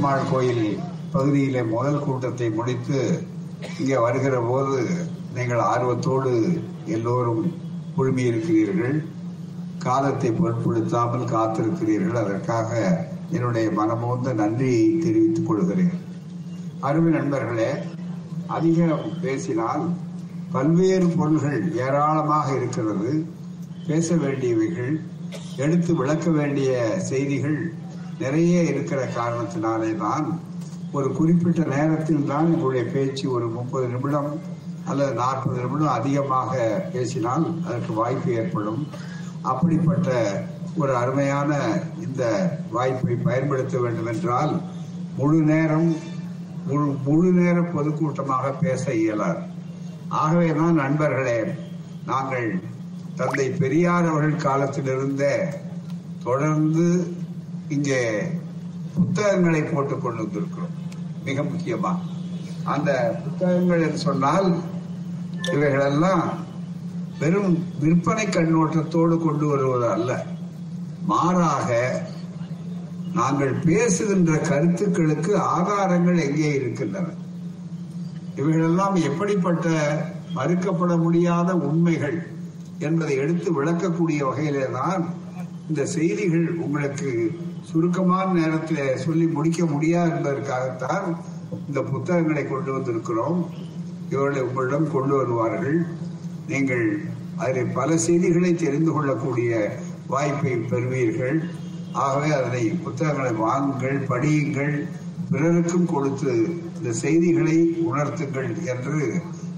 பெருமாள் கோயில் பகுதியிலே முதல் கூட்டத்தை முடித்து இங்கே வருகிற போது நீங்கள் ஆர்வத்தோடு எல்லோரும் குழுமியிருக்கிறீர்கள். காலத்தை பொருட்படுத்தாமல் காத்திருக்கிறீர்கள். அதற்காக என்னுடைய மனமோந்த நன்றியை தெரிவித்துக் கொள்கிறேன். அருமை நண்பர்களே அதிகம் பேசினால் பல்வேறு பொருள்கள் ஏராளமாக இருக்கிறது. பேச வேண்டியவைகள் எடுத்து விளக்க வேண்டிய செய்திகள் நிறைய இருக்கிற காரணத்தினாலே தான் ஒரு குறிப்பிட்ட நேரத்தில் தான் உங்களுடைய பேச்சு ஒரு முப்பது நிமிடம் அல்லது நாற்பது நிமிடம் அதிகமாக பேசினால் அதற்கு வாய்ப்பு ஏற்படும். அப்படிப்பட்ட ஒரு அருமையான இந்த வாய்ப்பை பயன்படுத்த வேண்டும் என்றால் முழு நேரம் முழு முழு நேர பொதுக்கூட்டமாக பேச இயலாது. ஆகவேதான் நண்பர்களே நாங்கள் தந்தை பெரியார் அவர்கள் காலத்திலிருந்தே தொடர்ந்து இங்கே புத்தகங்களை போட்டுக் கொண்டு வந்திருக்கிறோம் மிக முக்கியமா. அந்த புத்தகங்கள் என்று சொன்னால் இவைகளெல்லாம் வெறும் விற்பனை கண்ணோட்டத்தோடு கொண்டு வருவது அல்ல. மாறாக நாங்கள் பேசுகின்ற கருத்துக்களுக்கு ஆதாரங்கள் எங்கே இருக்கின்றன? இவைகளெல்லாம் எப்படிப்பட்ட மறுக்கப்பட முடியாத உண்மைகள் என்பதை எடுத்து விளக்கக்கூடிய வகையிலே தான் இந்த செய்திகள் உங்களுக்கு சுருக்கமான நேரத்தில் சொல்லி முடிக்க முடியாது என்பதற்காகத்தான் இந்த புத்தகங்களை கொண்டு வந்திருக்கிறோம். இவர்களை உங்களிடம் கொண்டு வருவார்கள். நீங்கள் அதில் பல செய்திகளை தெரிந்து கொள்ளக்கூடிய வாய்ப்பை பெறுவீர்கள். ஆகவே அதனை புத்தகங்களை வாங்குங்கள் படியுங்கள் பிறருக்கும் கொடுத்து இந்த செய்திகளை உணர்த்துங்கள் என்று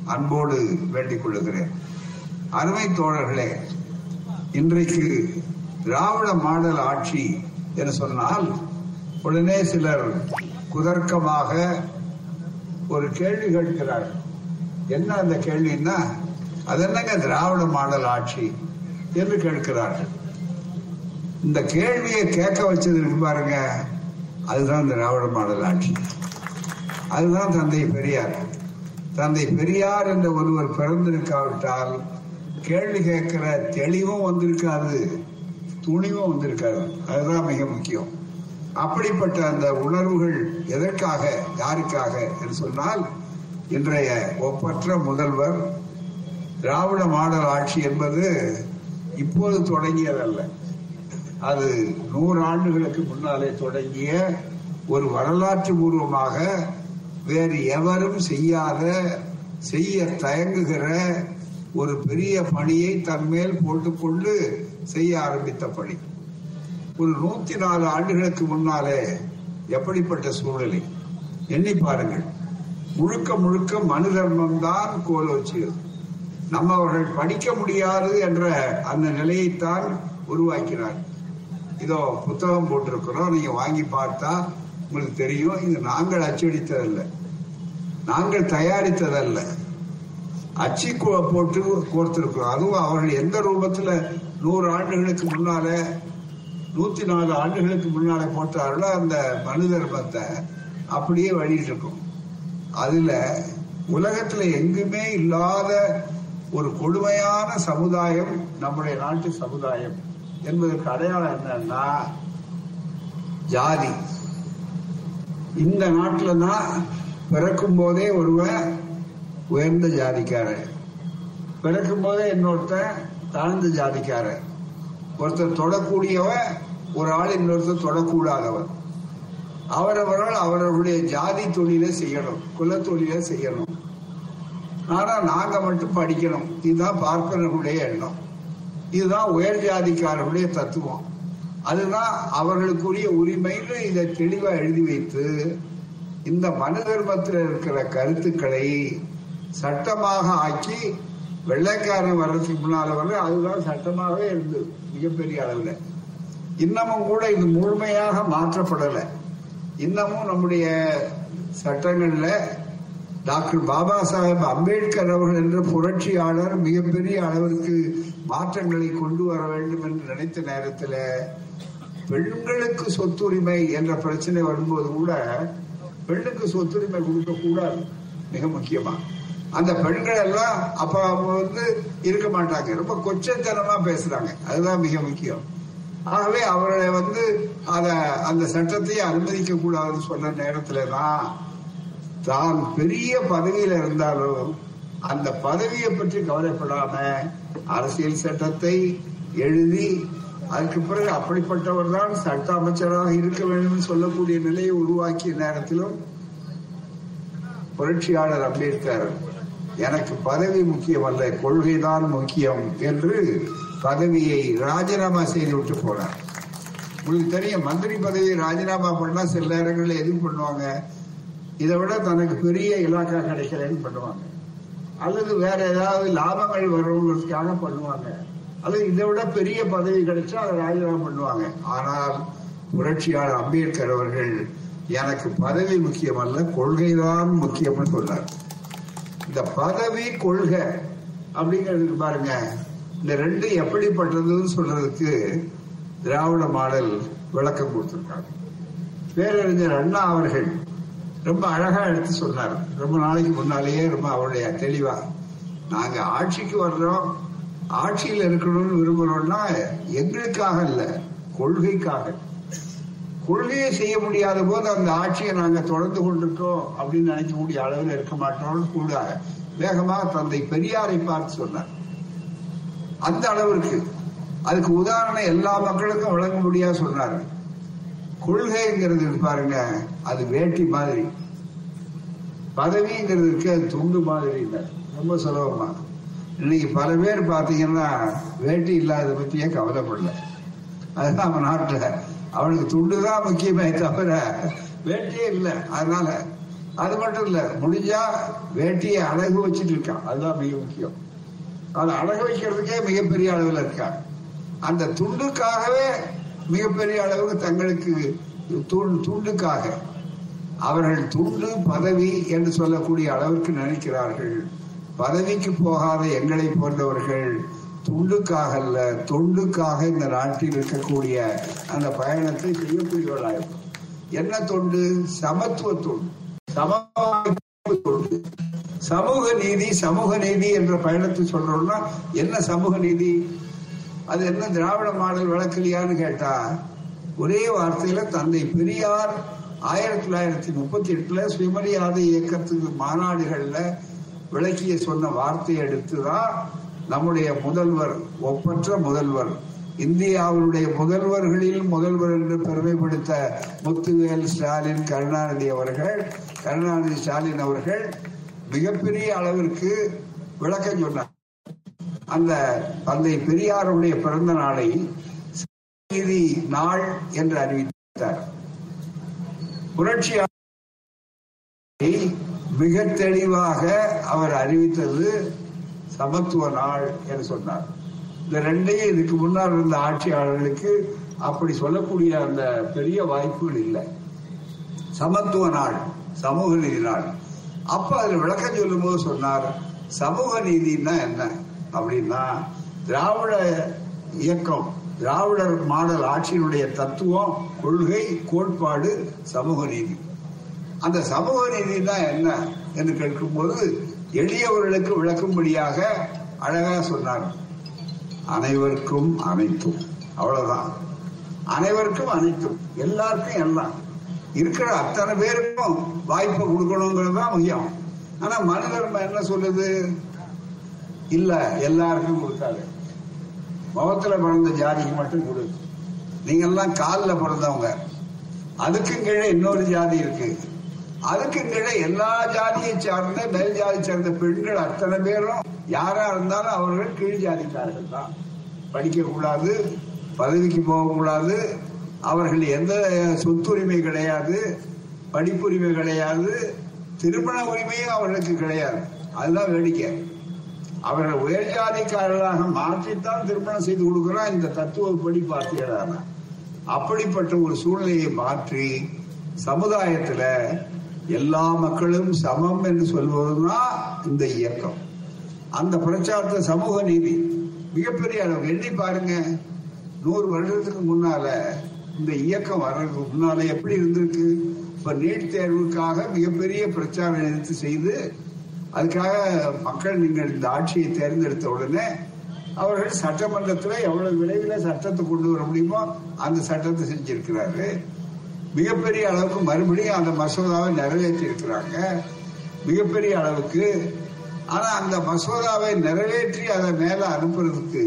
அன்போடு வேண்டிக் கொள்ளுகிறேன் அருமை தோழர்களே இன்றைக்கு திராவிட மாடல் ஆட்சி என்று சொன்னால் உடனே சிலர் குதர்க்கமாக ஒரு கேள்வி கேட்கிறார்கள் என்ன அந்த கேள்வின்னா அது என்னங்க திராவிட மாடல் ஆட்சி? என்று கேட்கிறார்கள். இந்த கேள்வியை கேட்க வச்சது இருக்கு பாருங்க. அதுதான் திராவிட மாடல் ஆட்சி. அதுதான் தந்தை பெரியார். தந்தை பெரியார் என்ற ஒருவர் பிறந்திருக்காவிட்டால் கேள்வி கேட்கிற தெளிவும் வந்திருக்காது. துணிவும் வந்திருக்காரு. அதுதான் மிக முக்கியம். அப்படிப்பட்ட அந்த உணர்வுகள் எதற்காக யாருக்காக என்று சொன்னால் இன்றைய ஒப்பற்ற முதல்வர் திராவிட மாடல் ஆட்சி என்பது இப்போது தொடங்கியதல்ல. அது நூறு ஆண்டுகளுக்கு முன்னாலே தொடங்கிய ஒரு வரலாற்று பூர்வமாக வேறு எவரும் செய்யாத செய்ய தயங்குகிற ஒரு பெரிய பணியை தன் மேல் போட்டுக்கொண்டு செய்ய ஆரம்பித்த பணி. ஒரு நூத்தி நாலு ஆண்டுகளுக்கு முன்னாலே எப்படிப்பட்ட சூழ்நிலை? எண்ணி பாருங்கள். முழுக்க முழுக்க மனு தர்மம் தான் கோலோச்சியது நம்ம அவர்கள் படிக்க முடியாது என்ற அந்த நிலையைத்தான் உருவாக்கினார். இதோ புத்தகம் போட்டிருக்கிறோம். நீங்க வாங்கி பார்த்தா உங்களுக்கு தெரியும். இது நாங்கள் அச்சடித்ததல்ல. நாங்கள் தயாரித்ததல்ல. அச்சு கோ- போட்டு கோர்த்திருக்கிறோம். அதுவும் அவர்கள் எந்த ரூபத்துல நூறு ஆண்டுகளுக்கு முன்னால நூத்தி நாலு ஆண்டுகளுக்கு முன்னால போட்டார்களோ அந்த மனு தர்மத்தை அப்படியே வெளியிட்டிருக்கோம் அதுல உலகத்துல எங்குமே இல்லாத ஒரு கொடுமையான சமுதாயம் நம்முடைய நாட்டு சமுதாயம் என்பதற்கு அடையாளம் என்னன்னா ஜாதி. இந்த நாட்டில தான் பிறக்கும் போதே ஒருவன் உயர்ந்த ஜாதிக்காரன். பிறக்கும் போதே இன்னொருத்தன் தாழ்ந்த ஜாதிக்கார ஒருத்தர் தொடக்கூடியவன் ஒரு ஆள் இன்னொருத்தர் தொடக்கூடாதவன். அவரவர்கள் அவரவருடைய ஜாதி தொழிலை செய்யணும் குல தொழிலை செய்யணும். ஆனா நாங்க மட்டும் படிக்கணும். இதுதான் பார்ப்பனர்களுடைய எண்ணம். இதுதான் உயர் ஜாதிக்காரர்களுடைய தத்துவம். அதுதான் அவர்களுக்குரிய உரிமைன்னு இதை தெளிவா எழுதி வைத்து இந்த மனு தர்மத்தில் இருக்கிற கருத்துக்களை சட்டமாக ஆக்கி வெள்ளைக்காரன் வர்றதுக்கு முன்னால வர அதுதான் சட்டமாகவே இருந்தது மிகப்பெரிய அளவில். இன்னமும் கூட இது முழுமையாக மாற்றப்படலை. இன்னமும் நம்முடைய சட்டங்கள்ல டாக்டர் பாபா சாஹேப் அம்பேத்கர் அவர்கள் என்ற புரட்சியாளர் மிகப்பெரிய அளவிற்கு மாற்றங்களை கொண்டு வர வேண்டும் என்று நினைத்த நேரத்தில் பெண்களுக்கு சொத்துரிமை என்ற பிரச்சனை வரும்போது கூட பெண்ணுக்கு சொத்துரிமை கொடுக்கக்கூடாது மிக முக்கியமாக அந்த பெண்கள் எல்லாம் அப்ப அவங்க வந்து இருக்க மாட்டாங்க. ரொம்ப கொச்சத்தனமா பேசுறாங்க. அதுதான் மிக முக்கியம். ஆகவே அவர்களை வந்து அத அந்த சட்டத்தையே அனுமதிக்க கூடாதுன்னு சொன்ன நேரத்துல தான் தான் பெரிய பதவியில இருந்தாலும் அந்த பதவியை பற்றி கவலைப்படாம அரசியல் சட்டத்தை எழுதி அதுக்கு பிறகு அப்படிப்பட்டவர் தான் சட்ட அமைச்சராக இருக்க வேண்டும் சொல்லக்கூடிய நிலையை உருவாக்கிய நேரத்திலும் புரட்சியாளர் அம்பேத்கர் எனக்கு பதவி முக்கியம் அல்ல கொள்கைதான் முக்கியம் என்று பதவியை ராஜினாமா செய்து விட்டு போனார். உங்களுக்கு தெரியும் மந்திரி பதவியை ராஜினாமா பண்ணா சில நேரங்களில் எதுவும் பண்ணுவாங்க? இதை விட தனக்கு பெரிய இலாக்கா கிடைக்கலன்னு பண்ணுவாங்க. அல்லது வேற ஏதாவது லாபங்கள் வருவதற்காக பண்ணுவாங்க. அல்லது இதை விட பெரிய பதவி கிடைச்சா அதை ராஜினாமா பண்ணுவாங்க. ஆனால் புரட்சியாளர் அம்பேத்கர் அவர்கள் எனக்கு பதவி முக்கியம் அல்ல கொள்கைதான் முக்கியம்னு சொன்னார். இந்த பதவி கொள்கை அப்படிங்கிறது பாருங்க. இந்த ரெண்டு எப்படிப்பட்டதுன்னு சொல்றதுக்கு திராவிட மாடல் விளக்கம் கொடுத்திருக்காங்க. பேரறிஞர் அண்ணா அவர்கள் ரொம்ப அழகா எடுத்து சொன்னார் ரொம்ப நாளைக்கு முன்னாலேயே ரொம்ப அவருடைய தெளிவா. நாங்க ஆட்சிக்கு வர்றோம். ஆட்சியில் இருக்கணும்னு விரும்புறோம்னா எங்களுக்காக இல்ல கொள்கைக்காக. கொள்கையை செய்ய முடியாத போது அந்த ஆட்சியை நாங்கள் தொடர்ந்து கொண்டிருக்கோம் அப்படின்னு நினைக்கக்கூடிய அளவில் இருக்க மாட்டோம்னு கூட வேகமாக தந்தை பெரியாரை பார்த்து சொன்னார். அந்த அளவிற்கு அதுக்கு உதாரணம் எல்லா மக்களுக்கும் வழங்க முடியாது சொன்னார். கொள்கைங்கிறது பாருங்க அது வேட்டி மாதிரி. பதவிங்கிறது இருக்க அது துண்டு மாதிரி இல்லை. ரொம்ப சுலபமா. இன்னைக்கு பல பேர் பார்த்தீங்கன்னா வேட்டி இல்லாத பத்தியே கவலைப்படல. அதுதான் நம்ம நாட்டுல அவனுக்கு துண்டு தான் முக்கியமே தவிர வேட்டியே இல்லை. அதனால அது மட்டும் இல்ல முடிஞ்சா வேட்டியை அழகு வச்சுட்டு இருக்கான் அதுதான் மிக முக்கியம். அதை அழகு வைக்கிறதுக்கே மிகப்பெரிய அளவில் இருக்காங்க அந்த துண்டுக்காகவே மிகப்பெரிய அளவுக்கு தங்களுக்கு துண்டுக்காக அவர்கள் துண்டு பதவி என்று சொல்லக்கூடிய அளவிற்கு நினைக்கிறார்கள். பதவிக்கு போகாத எங்களை போன்றவர்கள் துண்டுக்காக அல்ல தொண்டுக்காக இந்த நாட்டில் இருக்கக்கூடிய அந்த பயணத்தை செய்யக்கூடியவர்களாயிருக்கும் என்ன தொண்டு? சமத்துவ தொண்டு. சம தொண்டு. சமூக நீதி சமூக நீதி என்ற பயணத்தை சொல்றோம்னா என்ன சமூக நீதி? அது என்ன திராவிட மாடல் வழக்கிலையான்னு கேட்டா ஒரே வார்த்தையில தந்தை பெரியார் ஆயிரத்தி தொள்ளாயிரத்தி முப்பத்தி எட்டுல சுயமரியாதை இயக்கத்துக்கு மாநாடுகள்ல விளக்கிய சொன்ன வார்த்தையை எடுத்துதான் நம்முடைய முதல்வர் ஒப்பற்ற முதல்வர் இந்தியாவுடைய முதல்வர்களில் முதல்வர் என்று பெருமைப்படுத்த முத்துவேல் ஸ்டாலின் கருணாநிதி அவர்கள் கருணாநிதி ஸ்டாலின் அவர்கள் மிகப்பெரிய அளவிற்கு விளக்கம் சொன்னார். அந்த தந்தை பெரியாருடைய பிறந்த நாளை நீதி நாள் என்று அறிவித்தார். புரட்சியாளர் மிக தெளிவாக அவர் அறிவித்தது சமத்துவ நாள் என்று சொன்னார். இந்த ரெண்டையும் இதுக்கு முன்னால் இருந்த ஆட்சியாளர்களுக்கு அப்படி சொல்லக்கூடிய அந்த பெரிய வாய்ப்புகள் இல்லை. சமத்துவ நாள் சமூக நீதி நாள். அப்ப அதுல விளக்கம் சொல்லும் போது சொன்னார் சமூக நீதினா என்ன? அப்படின்னா திராவிட இயக்கம் திராவிடர் மாடல் ஆட்சியினுடைய தத்துவம் கொள்கை கோட்பாடு சமூக நீதி. அந்த சமூக நீதினா என்ன? என்று கேட்கும்போது எளியவர்களுக்கு விளக்கும்படியாக அழகா சொன்னார். அனைவருக்கும் அனைத்தும். அவ்வளவுதான். அனைவருக்கும் அனைத்தும். எல்லாருக்கும் எல்லாம். இருக்கிற அத்தனை பேருக்கும் வாய்ப்பை கொடுக்கணுங்கிறது தான் முக்கியம். ஆனா மனிதர்ம என்ன சொல்லுது? இல்ல எல்லாருக்கும் கொடுக்காது முகத்துல பிறந்த ஜாதிக்கு மட்டும் கொடு. நீங்க எல்லாம் காலில் பிறந்தவங்க. அதுக்கு கீழே இன்னொரு ஜாதி இருக்கு. அதுக்கு கீழே எல்லா ஜாதியை சார்ந்த மேல் ஜாதி சார்ந்த பெண்கள் அத்தனை பேரும் யாரா இருந்தாலும் அவர்கள் கீழ் ஜாதிக்காரர்கள் தான். படிக்க கூடாது பதவிக்கு போகக்கூடாது அவர்கள் எந்த சொத்துரிமை கிடையாது படிப்புரிமை கிடையாது திருமண உரிமையும் அவர்களுக்கு கிடையாது. அதுதான் வேடிக்கை. அவர்கள் உயர் ஜாதிக்காரர்களாக மாற்றித்தான் திருமணம் செய்து கொடுக்கிறான். இந்த தத்துவப்படி பார்த்தீங்கன்னா அப்படிப்பட்ட ஒரு சூழ்நிலையை மாற்றி சமுதாயத்துல எல்லா மக்களும் சமம் என்று சொல்வதுதான் இந்த இயக்கம். அந்த பிரச்சாரத்தை சமூக நீதி. மிகப்பெரிய அளவு எண்ணி பாருங்க. நூறு வருடத்துக்கு முன்னால இந்த இயக்கம் வர்றதுக்கு முன்னால எப்படி இருந்திருக்கு? இப்ப நீட் தேர்வுக்காக மிகப்பெரிய பிரச்சாரம் எடுத்து செய்து அதுக்காக மக்கள் நீங்கள் இந்த ஆட்சியை தேர்ந்தெடுத்த உடனே அவர்கள் சட்டமன்றத்தில் எவ்வளவு விரைவில் சட்டத்தை கொண்டு வர முடியுமோ அந்த சட்டத்தை செஞ்சிருக்கிறாரு. மிகப்பெரிய அளவுக்கு மறுபடியும் அந்த மசோதாவை நிறைவேற்றி இருக்கிறாங்க மிகப்பெரிய அளவுக்கு. ஆனா அந்த மசோதாவை நிறைவேற்றி அதை மேல அனுப்புறதுக்கு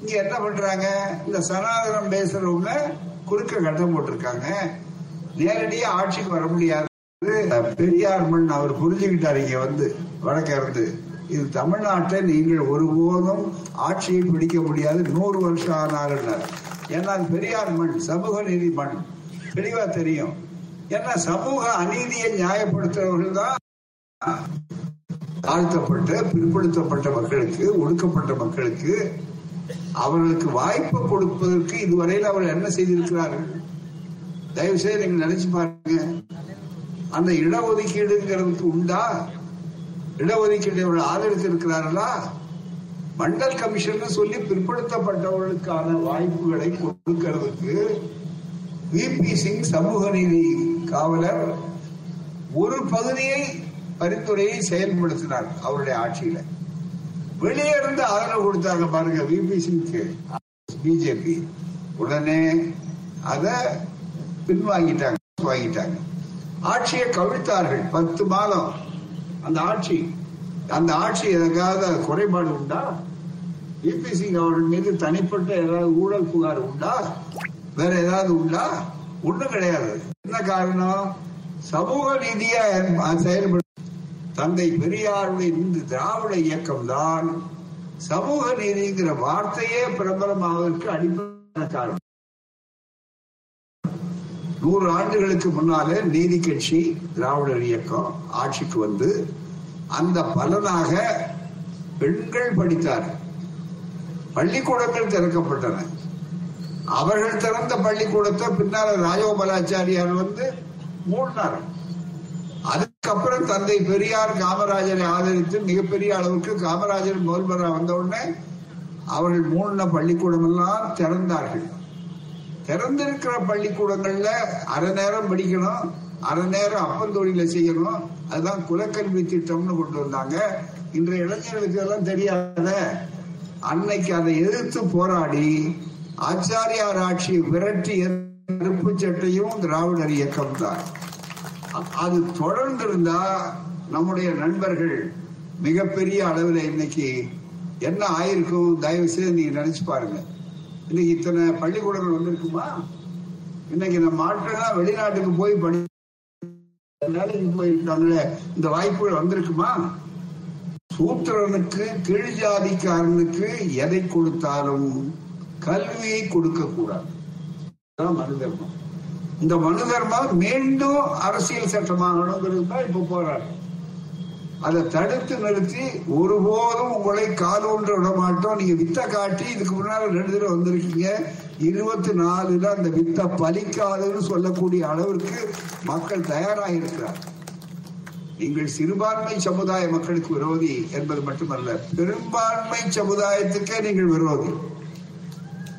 இங்க என்ன பண்றாங்க? இந்த சனாதனம் பேசுறவங்க குறுக்க கட்டம் போட்டிருக்காங்க. நேரடியா ஆட்சிக்கு வர முடியாது. பெரியார் மண் அவர் புரிஞ்சுக்கிட்டார் இங்க வந்து வடக்க இருந்து. இது தமிழ்நாட்டை நீங்கள் ஒருபோதும் ஆட்சியை பிடிக்க முடியாது. நூறு வருஷம் ஆனார்கள் ஏன்னா பெரியார் மண் சமூக நீதி மண். தெளிவா தெரியும். ஏன்னா சமூக அநீதியை நியாயப்படுத்துறவர்கள் தான் தாழ்த்தப்பட்ட பிற்படுத்தப்பட்ட மக்களுக்கு ஒடுக்கப்பட்ட மக்களுக்கு அவர்களுக்கு வாய்ப்பு கொடுப்பதற்கு இதுவரையில் அவர் என்ன செய்திருக்கிறார்கள்? தயவு செய்து நீங்க நினைச்சு பாருங்க. அந்த இடஒதுக்கீடுங்கிறதுக்கு உண்டா? இடஒதுக்கீடு அவர்கள் ஆதரித்து இருக்கிறார்களா மண்டல் கமிஷன் சொல்லி பிற்படுத்தப்பட்டவர்களுக்கான வாய்ப்புகளை கொடுக்கிறதுக்கு விபி சிங் சமூக நீதி காவலர் ஒரு பகுதியை பரிந்துரையை செயல்படுத்தினார் அவருடைய ஆட்சியில. வெளியே இருந்து ஆதரவு கொடுத்தாங்க பாருங்க விபி சிங்க்கு. பிஜேபி. உடனே அத பின்வாங்கிட்டாங்க வாங்கிட்டாங்க. ஆட்சியை கவிழ்த்தார்கள் பத்து மாதம். அந்த ஆட்சி அந்த ஆட்சி எதற்காக குறைபாடு உண்டா? விபி சிங் அவர்கள் மீது தனிப்பட்ட ஏதாவது ஊழல் புகார் உண்டா? வேற ஏதாவது உண்டா? ஒண்ணும் கிடையாது. என்ன காரணம்? சமூக ரீதியா செயல்படும் தந்தை பெரியாருடைய இந்த திராவிட இயக்கம் தான் சமூக நீதிங்கிற வார்த்தையே பிரபலமாவதற்கு அடிப்படை காரணம். நூறு ஆண்டுகளுக்கு முன்னாலே நீதி கட்சி திராவிடர் இயக்கம் ஆட்சிக்கு வந்து அந்த பலனாக பெண்கள் படித்தார் பள்ளிக்கூடங்கள் திறக்கப்பட்டன. அவர்கள் திறந்த பள்ளிக்கூடத்தை பின்னால ராஜகோபாலாச்சாரியார் வந்து மூடினார். அதுக்கப்புறம் தந்தை பெரியார் காமராஜரை ஆதரித்து மிகப்பெரிய அளவுக்கு காமராஜர் முதல்வராக வந்த உடனே அவர்கள் மூடின பள்ளிக்கூடம் எல்லாம் திறந்தார்கள். திறந்திருக்கிற பள்ளிக்கூடங்கள்ல அரை நேரம் படிக்கணும் அரை நேரம் அப்பந்தொழில செய்யணும் அதுதான் குலக்கல்வி திட்டம்னு கொண்டு வந்தாங்க. இன்றைய இளைஞர்களுக்கு எல்லாம் தெரியாத. அன்னைக்கு அதை எதிர்த்து போராடி ஆச்சாரியார் ஆட்சி விரட்டி நெருப்பு சட்டையும் திராவிடர் இயக்கம் தான். அது தொடர்ந்து இருந்தா நம்முடைய நண்பர்கள் மிகப்பெரிய அளவில் இன்னைக்கு என்ன ஆயிருக்கும்? தயவு செய்து நீங்க நினைச்சு பாருங்க. இன்னைக்கு இத்தனை பள்ளிக்கூடங்கள் வந்திருக்குமா? இன்னைக்கு நம்ம ஆட்கள்லாம் வெளிநாட்டுக்கு போய் படி வேலைக்கு போயிருக்காங்களே இந்த வாய்ப்புகள் வந்திருக்குமா? சூத்திரனுக்கு கீழ் ஜாதிக்காரனுக்கு எதை கொடுத்தாலும் கல்வியை கொடுக்க கூடாது. மனு தர்மம். இந்த மனு தர்மம் மீண்டும் அரசியல் சட்டமாகணுங்கிறது தான் இப்ப போராட்டம் அதை தடுத்து நிறுத்தி ஒருபோதும் உங்களை கால் ஒன்று விட மாட்டோம் நீங்க வித்த காட்டி இதுக்கு முன்னால ரெண்டு தடவை வந்திருக்கீங்க. இருபத்தி நாலுல அந்த வித்த பலிக்காதுன்னு சொல்லக்கூடிய அளவிற்கு மக்கள் தயாராக இருக்கிறார் நீங்கள் சிறுபான்மை சமுதாய மக்களுக்கு விரோதி என்பது மட்டுமல்ல பெரும்பான்மை சமுதாயத்துக்கே நீங்கள் விரோதி.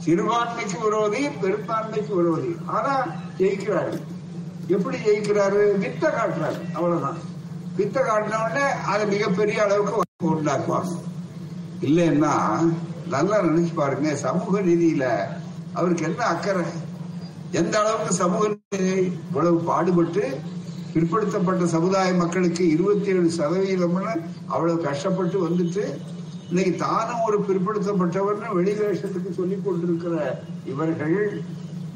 சிறுபான்மைக்கு விரோதி பெரும்பான்மைக்கு விரோதி. ஆனா ஜெயிக்கிறாரு. எப்படி ஜெயிக்கிறாரு? வித்த காட்டுறாரு. அவ்வளவுதான். வித்த காட்டின உடனே அதை மிகப்பெரிய அளவுக்கு உண்டாக்குவாங்க இல்லைன்னா நல்லா நினைச்சு பாருங்க சமூக நீதியில அவருக்கு என்ன அக்கறை? எந்த அளவுக்கு சமூக நீதி இவ்வளவு பாடுபட்டு பிற்படுத்தப்பட்ட சமுதாய மக்களுக்கு இருபத்தி ஏழு சதவீதம்னு அவ்வளவு கஷ்டப்பட்டு வந்துட்டு இன்னைக்கு தானும் ஒரு பிற்படுத்தப்பட்டவர்னு வெளிவேஷத்துக்கு சொல்லிக் கொண்டிருக்கிற இவர்கள்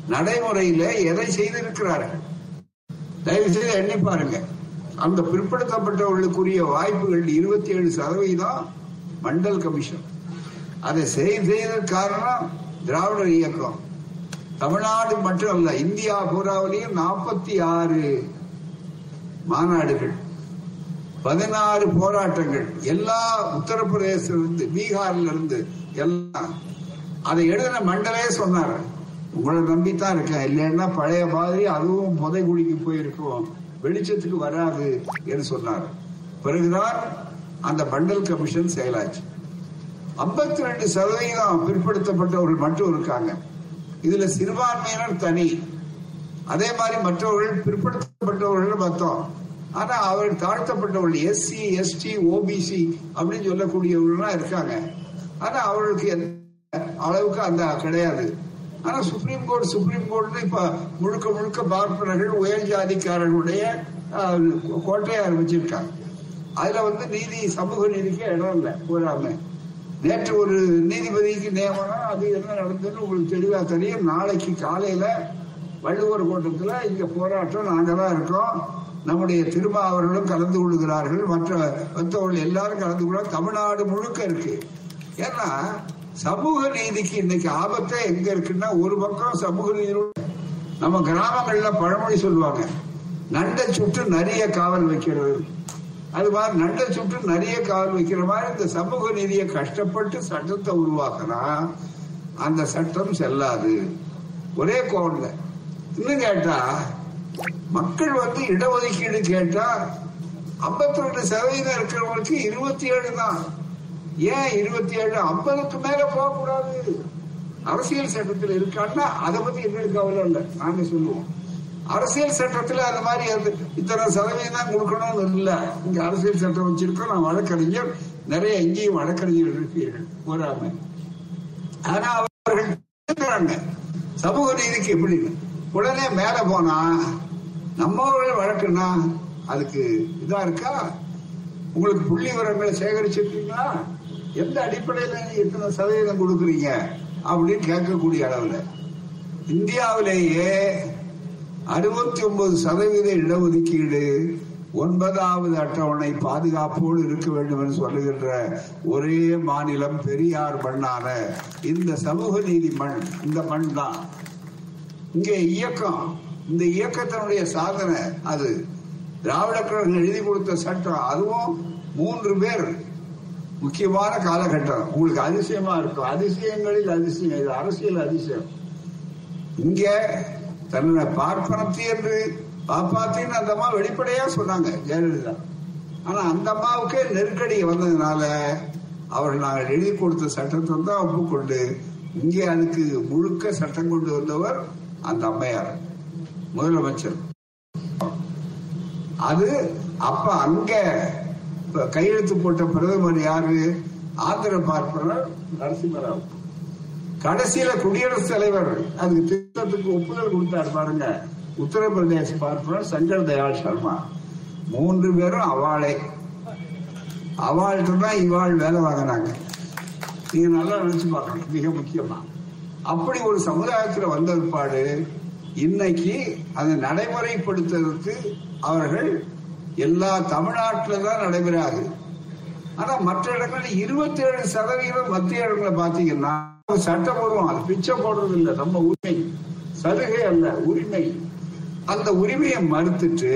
நடைமுறையில எதை செய்திருக்கிறார்கள்? தயவு செய்து எண்ணி பாருங்க. அந்த பிற்படுத்தப்பட்டவர்களுக்குரிய வாய்ப்புகள் இருபத்தி ஏழு சதவீதம் மண்டல் கமிஷன். அதை செய்த காரணம் திராவிடர் இயக்கம். தமிழ்நாடு மட்டும் அல்ல இந்தியா பூராவிலையும் நாற்பத்தி ஆறு மாநாடுகள். பதினாறு போராட்டங்கள் எல்லா உத்தரப்பிரதேசிலிருந்து பீகார்ல இருந்து எல்லாம். அதை எழுதின மண்டலே சொன்னார். உங்களை நம்பித்தான் இருக்கேன். இல்லைன்னா பழைய மாதிரி அதுவும் புதைகுழிக்கு போயிருக்கும். வெளிச்சத்துக்கு வராது என்று சொன்னார். பிறகுதான் அந்த மண்டல் கமிஷன் செயலாச்சு. ஐம்பத்தி ரெண்டு சதவீதம் பிற்படுத்தப்பட்டவர்கள் மட்டும் இருக்காங்க. இதுல சிறுபான்மையினர் தனி. அதே மாதிரி மற்றவர்கள் பிற்படுத்தப்பட்டவர்கள் மொத்தம். ஆனா அவர்கள் தாழ்த்தப்பட்டவர்கள் எஸ்சி எஸ்டி ஓபிசி அப்படின்னு சொல்லக்கூடியவர்கள்லாம் இருக்காங்க. ஆனா அவர்களுக்கு அளவுக்கு அந்த கிடையாது. ஆனா சுப்ரீம் கோர்ட் சுப்ரீம் கோர்ட் இப்ப முழுக்க முழுக்க பார்ப்பனர்கள் உயர் ஜாதிக்காரர்களுடைய கோட்டையை ஆரம்பிச்சிருக்காங்க. அதுல வந்து நீதி சமூக நீதிக்கு இடம் இல்லை போறாம நேற்று ஒரு நீதிபதிக்கு நியமனம் அது என்ன நடந்ததுன்னு உங்களுக்கு தெளிவா தெரியும். நாளைக்கு காலையில வள்ளுவர் கோட்டத்துல இங்க போராட்டம் நாங்க தான் இருக்கோம். நம்முடைய திருமாவர்களும் கலந்து கொள்கிறார்கள். மற்ற மற்றவர்கள் எல்லாரும் கலந்து கொள்ள தமிழ்நாடு முழுக்க இருக்கு. ஏன்னா சமூக நீதிக்கு இன்னைக்கு ஆபத்தே எங்க இருக்குன்னா ஒரு பக்கம் சமூக நீதி நம்ம கிராமங்கள்ல பழமொழி சொல்லுவாங்க. நண்டை சுட்டு நிறைய காவல் வைக்கிறது. அது மாதிரி நண்டை சுட்டு நிறைய காவல் வைக்கிற மாதிரி இந்த சமூக நீதியை கஷ்டப்பட்டு சட்டத்தை உருவாக்கினா அந்த சட்டம் செல்லாது. ஒரே கோவன்ல இன்னும் கேட்டா மக்கள் வந்து இடஒதுக்கீடு கேட்டா 52% ரெண்டு சதவீதம் இருக்கிறவங்களுக்கு இருபத்தி ஏழு தான். ஏன் இருபத்தி ஏழு ஐம்பதுக்கு மேல போகக்கூடாது அரசியல் சட்டத்தில் இருக்கான்னா அதை பத்தி எங்களுக்கு கவலை இல்லை. நாங்க சொல்லுவோம். அரசியல் சட்டத்துல அந்த மாதிரி அது இத்தனை சதவீதம் தான் கொடுக்கணும்னு இல்ல. இங்க அரசியல் சட்டம் வச்சிருக்கோம். நான் வழக்கறிஞர். நிறைய இங்கேயும் வழக்கறிஞர் இருப்பீர்கள் போறாம ஆனா அவர்கள் சமூக நீதிக்கு எப்படி உடனே மேல போனா நம்மளுடைய வழக்குன்னா அதுக்கு இதா இருக்கா? உங்களுக்கு புள்ளி விவரங்களை சேகரிச்சிருக்கீங்களா? எந்த அடிப்படையில எத்தனை சதவீதம் கொடுக்குறீங்க? அப்படின்னு கேட்கக்கூடிய அளவுல. இந்தியாவிலேயே அறுபத்தி ஒன்பது சதவீத இடஒதுக்கீடு ஒன்பதாவது அட்டவணை பாதுகாப்போடு இருக்க வேண்டும் என்று சொல்லுகின்ற ஒரே மாநிலம் பெரியார் மண்ணான இந்த சமூக நீதி மண் இந்த மண் தான் இங்கே இயக்கம். இந்த இயக்கத்தினுடைய சாதனை அது. திராவிட கழகம் எழுதி கொடுத்த சட்டம் அதுவும் மூன்று பேர். முக்கியமான காலகட்டம். உங்களுக்கு அதிசயமா இருக்கும். அதிசயங்களில் அதிசயம். இது அரசியல் அதிசயம். இங்க தன்னை பார்ப்பனத்தி என்று பாப்பாத்தின்னு அந்த அம்மா வெளிப்படையா சொன்னாங்க ஜெயலலிதா. ஆனா அந்த அம்மாவுக்கே நெருக்கடி வந்ததுனால அவர் நாங்கள் எழுதி கொடுத்த சட்டத்தை தான் ஒப்புக்கொண்டு இங்கே அதுக்கு முழுக்க சட்டம் கொண்டு வந்தவர் அந்த அம்மையார் முதலமைச்சர். அது அப்ப அங்க கையெழுத்து போட்ட பிரதமர் யாரு? ஆந்திர பார்ப்பனர் நரசிம்மராவ். கடைசியில குடியரசுத் தலைவர் அதுக்கு திட்டத்துக்கு ஒப்புதல் கொடுத்தார் பாருங்க உத்தரப்பிரதேச பார்ப்பனர் சங்கர் தயாள் சர்மா. மூன்று பேரும் அவாளே. அவாள்கிட்ட தான் இவாள் வேலை வாங்கினாங்க. நீங்க நல்லா நினைச்சு பார்க்கணும் மிக முக்கியமா. அப்படி ஒரு சமுதாயத்துல வந்த பிற்பாடு இன்னைக்கு அதை நடைமுறைப்படுத்துறதுக்கு அவர்கள் எல்லா தமிழ்நாட்டில் தான் நடைபெறாது. ஆனா மற்ற இடங்கள்ல இருபத்தி ஏழு சதவீதம் மத்திய இடங்களை பாத்தீங்கன்னா சட்டம் போடுவோம் அது பிச்சை போடுறது இல்லை நம்ம உரிமை. சலுகை அல்ல உரிமை. அந்த உரிமையை மறுத்துட்டு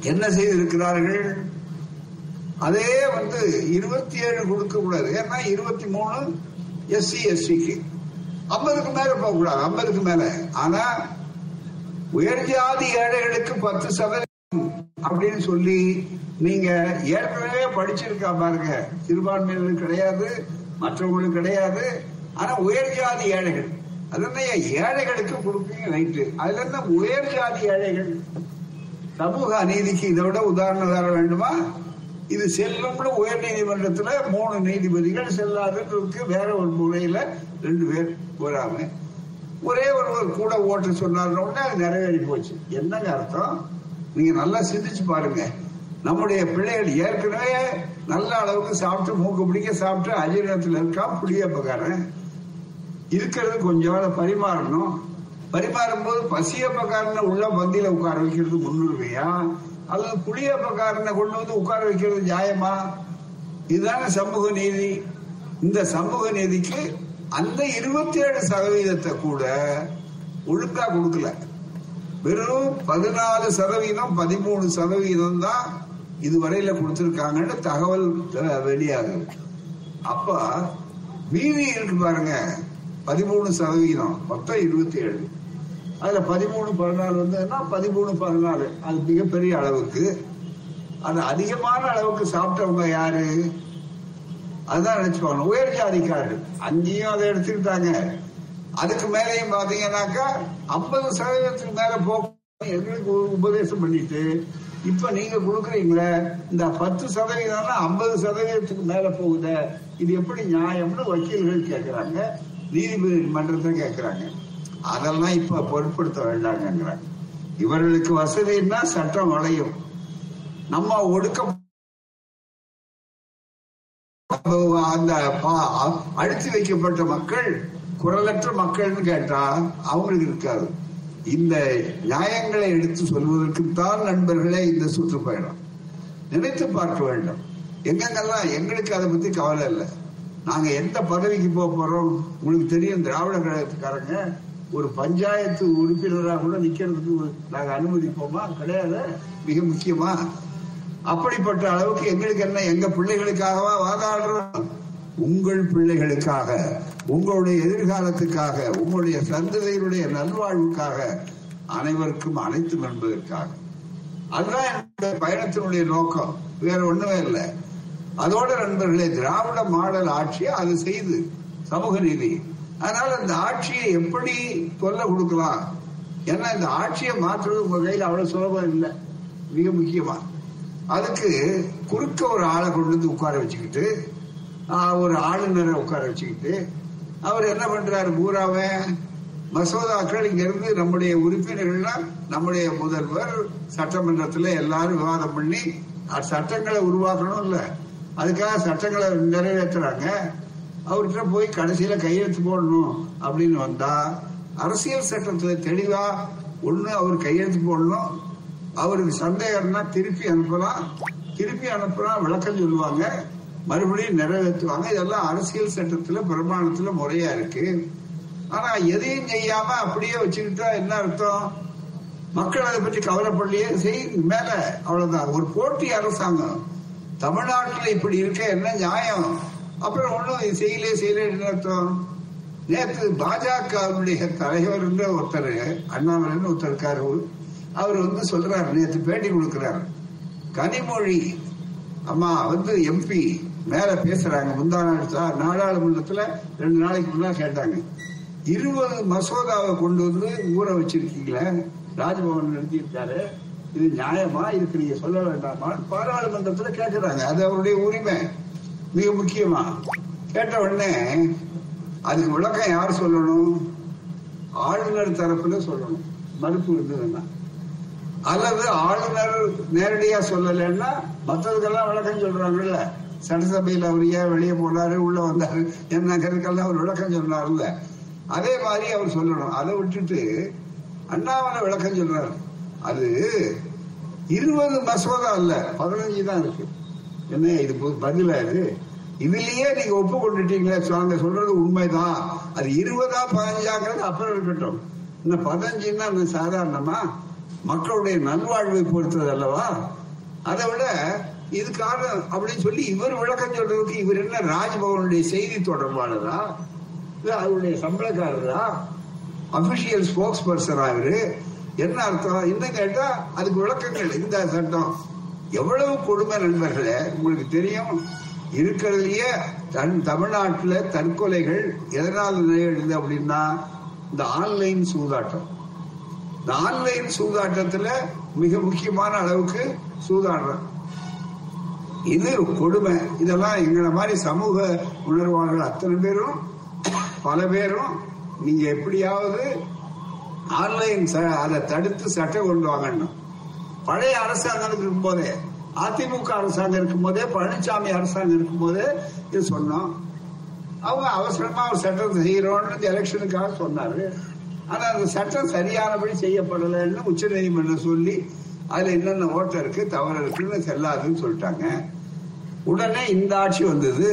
என்ன செய்திருக்கிறார்கள்? அதே வந்து இருபத்தி ஏழு கொடுக்க கூடாது. ஏன்னா இருபத்தி மூணு எஸ்சி எஸ்சிக்கு ஐம்பதுக்கு மேல போக கூடாது ஐம்பதுக்கு மேல. ஆனா உயர் ஜாதி ஏழைகளுக்கு பத்து சதவீதம் அப்படின்னு சொல்லி நீங்க ஏற்கனவே படிச்சிருக்கா பாருங்க. சிறுபான்மையினருக்கு கிடையாது மற்றவங்களும் கிடையாது. ஆனா உயர் ஜாதி ஏழைகள் அது ஏழைகளுக்கு கொடுப்பீங்க ரைட்டு அதுல இருந்து உயர் ஜாதி ஏழைகள். சமூக அநீதிக்கு இதை விட உதாரணம் தர வேண்டுமா? இது செல்லும்னு உயர் நீதிமன்றத்துல மூணு நீதிபதிகள் செல்லாததுக்கு வேற ஒரு முறையில ரெண்டு பேர் போறாங்க. ஒரே ஒருவர் கூட ஓட்டு சொன்னார் உடனே அது நிறைவேறி போச்சு. என்னங்க அர்த்தம்? நீங்க நல்லா சிந்திச்சு பாருங்க. நம்முடைய பிள்ளைகள் ஏற்கனவே நல்ல அளவுக்கு சாப்பிட்டு மூக்கு பிடிக்க சாப்பிட்டு அஜீரணத்தில் இருக்கா? புளியப்பக்காரன் இருக்கிறது கொஞ்சம் பரிமாறணும். பரிமாறும் போது பசியப்பக்காரனை உள்ள பந்தியில உட்கார வைக்கிறது முன்னுரிமையா? அல்லது குடியேற்றக்காரனை கொண்டு வந்து உட்கார வைக்கிறது நியாயமா? இதுதான சமூக நீதி. இந்த சமூக நீதிக்கு அந்த இருபத்தி ஏழு சதவீதத்தை கூட ஒழுங்கா கொடுக்கல. வெறும் பதினாலு சதவீதம் பதிமூணு சதவீதம் தான் இதுவரையில கொடுத்திருக்காங்கன்னு தகவல் வெளியாகுது. அப்ப மீதி இருக்கு பாருங்க பதிமூணு சதவீதம் மொத்தம் இருபத்தி ஏழு அதுல பதிமூணு பதினாலு வந்ததுன்னா பதிமூணு பதினாலு. அது மிகப்பெரிய அளவுக்கு. அது அதிகமான அளவுக்கு சாப்பிட்டவங்க யாரு? அதுதான் நினைச்சுக்கோங்க உயர் ஜாதிக்காரர்கள் அங்கேயும் அதை எடுத்துக்கிட்டாங்க. அதுக்கு மேலேயும் பாத்தீங்கன்னாக்கா ஐம்பது சதவீதத்துக்கு மேல போ எங்களுக்கு உபதேசம் பண்ணிட்டு இப்ப நீங்க கொடுக்குறீங்களே இந்த பத்து சதவீதம் ஐம்பது சதவீதத்துக்கு மேல போகுதே இது எப்படி நியாயம்னு வக்கீல்கள் கேட்கிறாங்க நீதிபதி மன்றத்தை கேட்கிறாங்க அதெல்லாம் இப்ப பொருட்படுத்த வேண்டாங்கிறாங்க இவர்களுக்கு வசதின்னா சட்டம் வளையும். நம்ம ஒடுக்க அந்த பா- அழுத்தி வைக்கப்பட்ட மக்கள் குரலற்ற மக்கள்னு கேட்டா அவங்களுக்கு இருக்காது. இந்த நியாயங்களை எடுத்து சொல்வதற்கு தான் நண்பர்களே இந்த சுற்றுப்பயணம் நினைத்து பார்க்க வேண்டும். எங்கெங்கெல்லாம் எங்களுக்கு அதை பத்தி கவலை இல்லை. நாங்க எந்த பதவிக்கு போக போறோம்? உங்களுக்கு தெரியும் திராவிட கழகத்துக்காரங்க ஒரு பஞ்சாயத்து உறுப்பினராக கூட நிக்கிறதுக்கு நாங்க அனுமதிப்போமா கிடையாது? மிக முக்கியமா? அப்படிப்பட்ட அளவுக்கு எங்களுக்கு என்ன? எங்க பிள்ளைகளுக்காகவா வாதாடுறோம்? உங்கள் பிள்ளைகளுக்காக உங்களுடைய எதிர்காலத்துக்காக உங்களுடைய சந்ததியினுடைய நல்வாழ்வுக்காக அனைவருக்கும் அனைத்தும் என்பதற்காக அதுதான் என்னுடைய பயணத்தினுடைய நோக்கம். வேற ஒண்ணுமே இல்லை. அதோட நண்பர்களே திராவிட மாடல் ஆட்சியை அது செய்து சமூக நீதி. அதனால அந்த ஆட்சியை எப்படி தொல்லை கொடுக்கலாம்? ஏன்னா இந்த ஆட்சியை மாற்றுறது உங்க கையில் அவ்வளவு சுலபம் இல்லை. மிக முக்கியமா. அதுக்கு குறுக்க ஒரு ஆளை கொண்டு வந்து உட்கார வச்சுக்கிட்டு ஒரு ஆளுநரை உட்கார வச்சுக்கிட்டு அவர் என்ன பண்றாரு? பூராவே மசோதாக்கள் இங்கிருந்து நம்முடைய உறுப்பினர்கள்லாம் நம்முடைய முதல்வர் சட்டமன்றத்தில் எல்லாரும் விவாதம் பண்ணி சட்டங்களை உருவாக்கணும் இல்லை அதுக்காக சட்டங்களை நிறைவேற்றுறாங்க. அவர்கிட்ட போய் கடைசியில கையெழுத்து போடணும் அப்படின்னு வந்தா அரசியல் சட்டத்துல தெளிவா ஒண்ணு அவர் கையெழுத்து போடணும். அவருக்கு சந்தேகம்னா திருப்பி அனுப்பலாம். திருப்பி அனுப்புனா விளக்கம் சொல்லுவாங்க. மறுபடியும் நிறைவேற்றுவாங்க. இதெல்லாம் அரசியல் சட்டத்துல பிரமாணத்துல முறையா இருக்கு. ஆனா எதையும் செய்யாம அப்படியே வச்சுக்கிட்டா என்ன அர்த்தம்? மக்கள் அதை பற்றி கவலைப்படலையே. செய் மேல அவ்வளவுதான். ஒரு போட்டி அரசாங்கம். தமிழ்நாட்டில் இப்படி இருக்க என்ன நியாயம்? அப்புறம் ஒன்றும் செய்யல செய்யலே அர்த்தம்? நேற்று பாஜகவுடைய தலைவர் ஒருத்தர் அண்ணாமலைன்னு ஒருத்தர் இருக்காரு. அவர் வந்து சொல்றாரு நேற்று பேட்டி கொடுக்கிறார். கனிமொழி அம்மா வந்து எம்பி மேல பேசுறாங்க. முந்தா நாள் நாடாளுமன்றத்துல ரெண்டு நாளைக்கு முன்னாடி கேட்டாங்க. இருபது மசோதாவை கொண்டு வந்து ஊற வச்சிருக்கீங்களே? ராஜ்பவன் நிறுத்தியிருக்காரு. இது நியாயமா? இதுக்கு நீங்க சொல்ல வேண்டாமான்னு பாராளுமன்றத்துல கேட்கிறாங்க அது அவருடைய உரிமை. மிக முக்கியமா. கேட்ட உடனே அதுக்கு விளக்கம் யார் சொல்லணும்? ஆளுநர் தரப்புல சொல்லணும். மறுப்பு இருந்ததுன்னா அல்லது ஆளுநர் நேரடியா சொல்லலைன்னா மற்றதுக்கெல்லாம் விளக்கம் சொல்றாங்கல்ல. சட்டசபையில் அவர் ஏன் வெளியே போனாரு உள்ள வந்தாரு என்னங்கிறதுக்கெல்லாம் அவர் விளக்கம் சொன்னார்ல அதே மாதிரி அவர் சொல்லணும். அதை விட்டுட்டு அண்ணாமலை விளக்கம் சொல்றாரு. அது இருபது மசோதா இல்ல பதினஞ்சு தான் இருக்கு. என்ன இது பு- பதிலா இது? இதுலயே நீங்க ஒப்பு கொண்டுட்டீங்களே நாங்க சொல்றது உண்மைதான். அது இருபதா பதினஞ்சாங்கிறது அப்புறம் இருக்கட்டும். இந்த பதினஞ்சுன்னா அது சாதாரணமா? மக்களுடைய நல்வாழ்வை பொறுத்தது அல்லவா? அதை விட இது காரணம் அப்படின்னு சொல்லி இவர் விளக்கம் சொல்றதுக்கு இவர் என்ன ராஜ்பவனுடைய செய்தி தொடர்பாளரா? இல்ல அவருடைய சம்பளக்காரரா? அபிஷியல் ஸ்போக்ஸ் பர்சனா இவரு? என்ன அர்த்தம்? இன்னும் கேட்டா அதுக்கு விளக்கங்கள் இந்த சட்டம். எவ்வளவு கொடுமை நண்பர்களே உங்களுக்கு தெரியும்? இருக்கிறதுலயே தன் தமிழ்நாட்டில் தற்கொலைகள் எதனால் நிகழ்ந்து அப்படின்னா இந்த ஆன்லைன் சூதாட்டம். இந்த ஆன்லைன் சூதாட்டத்துல மிக முக்கியமான அளவுக்கு சூதாடுறோம் இது கொடுமை. இதெல்லாம் எங்களை மாதிரி சமூக உணர்வாளர்கள் அத்தனை பேரும் பல பேரும் நீங்க எப்படியாவது ஆன்லைன் ச- அதை தடுத்து சட்டம் கொண்டு வாங்கணும். பழைய அரசாங்கத்துக்கு இருக்கும் போதே அதிமுக அரசாங்கம் இருக்கும் போதே பழனிசாமி அரசாங்கம் இருக்கும் போதே இது சொன்னோம். அவங்க அவசரமா ஒரு சட்டத்தை செய்யறோம்னு எலெக்ஷனுக்காக சொன்னாரு. ஆனா அந்த சட்டம் சரியானபடி செய்யப்படலைன்னு உச்ச நீதிமன்றம் சொல்லி அதுல என்னென்ன ஓட்டம் இருக்கு தவறு இருக்குன்னு செல்லாதுன்னு சொல்லிட்டாங்க. உடனே இந்த ஆட்சி வந்தது.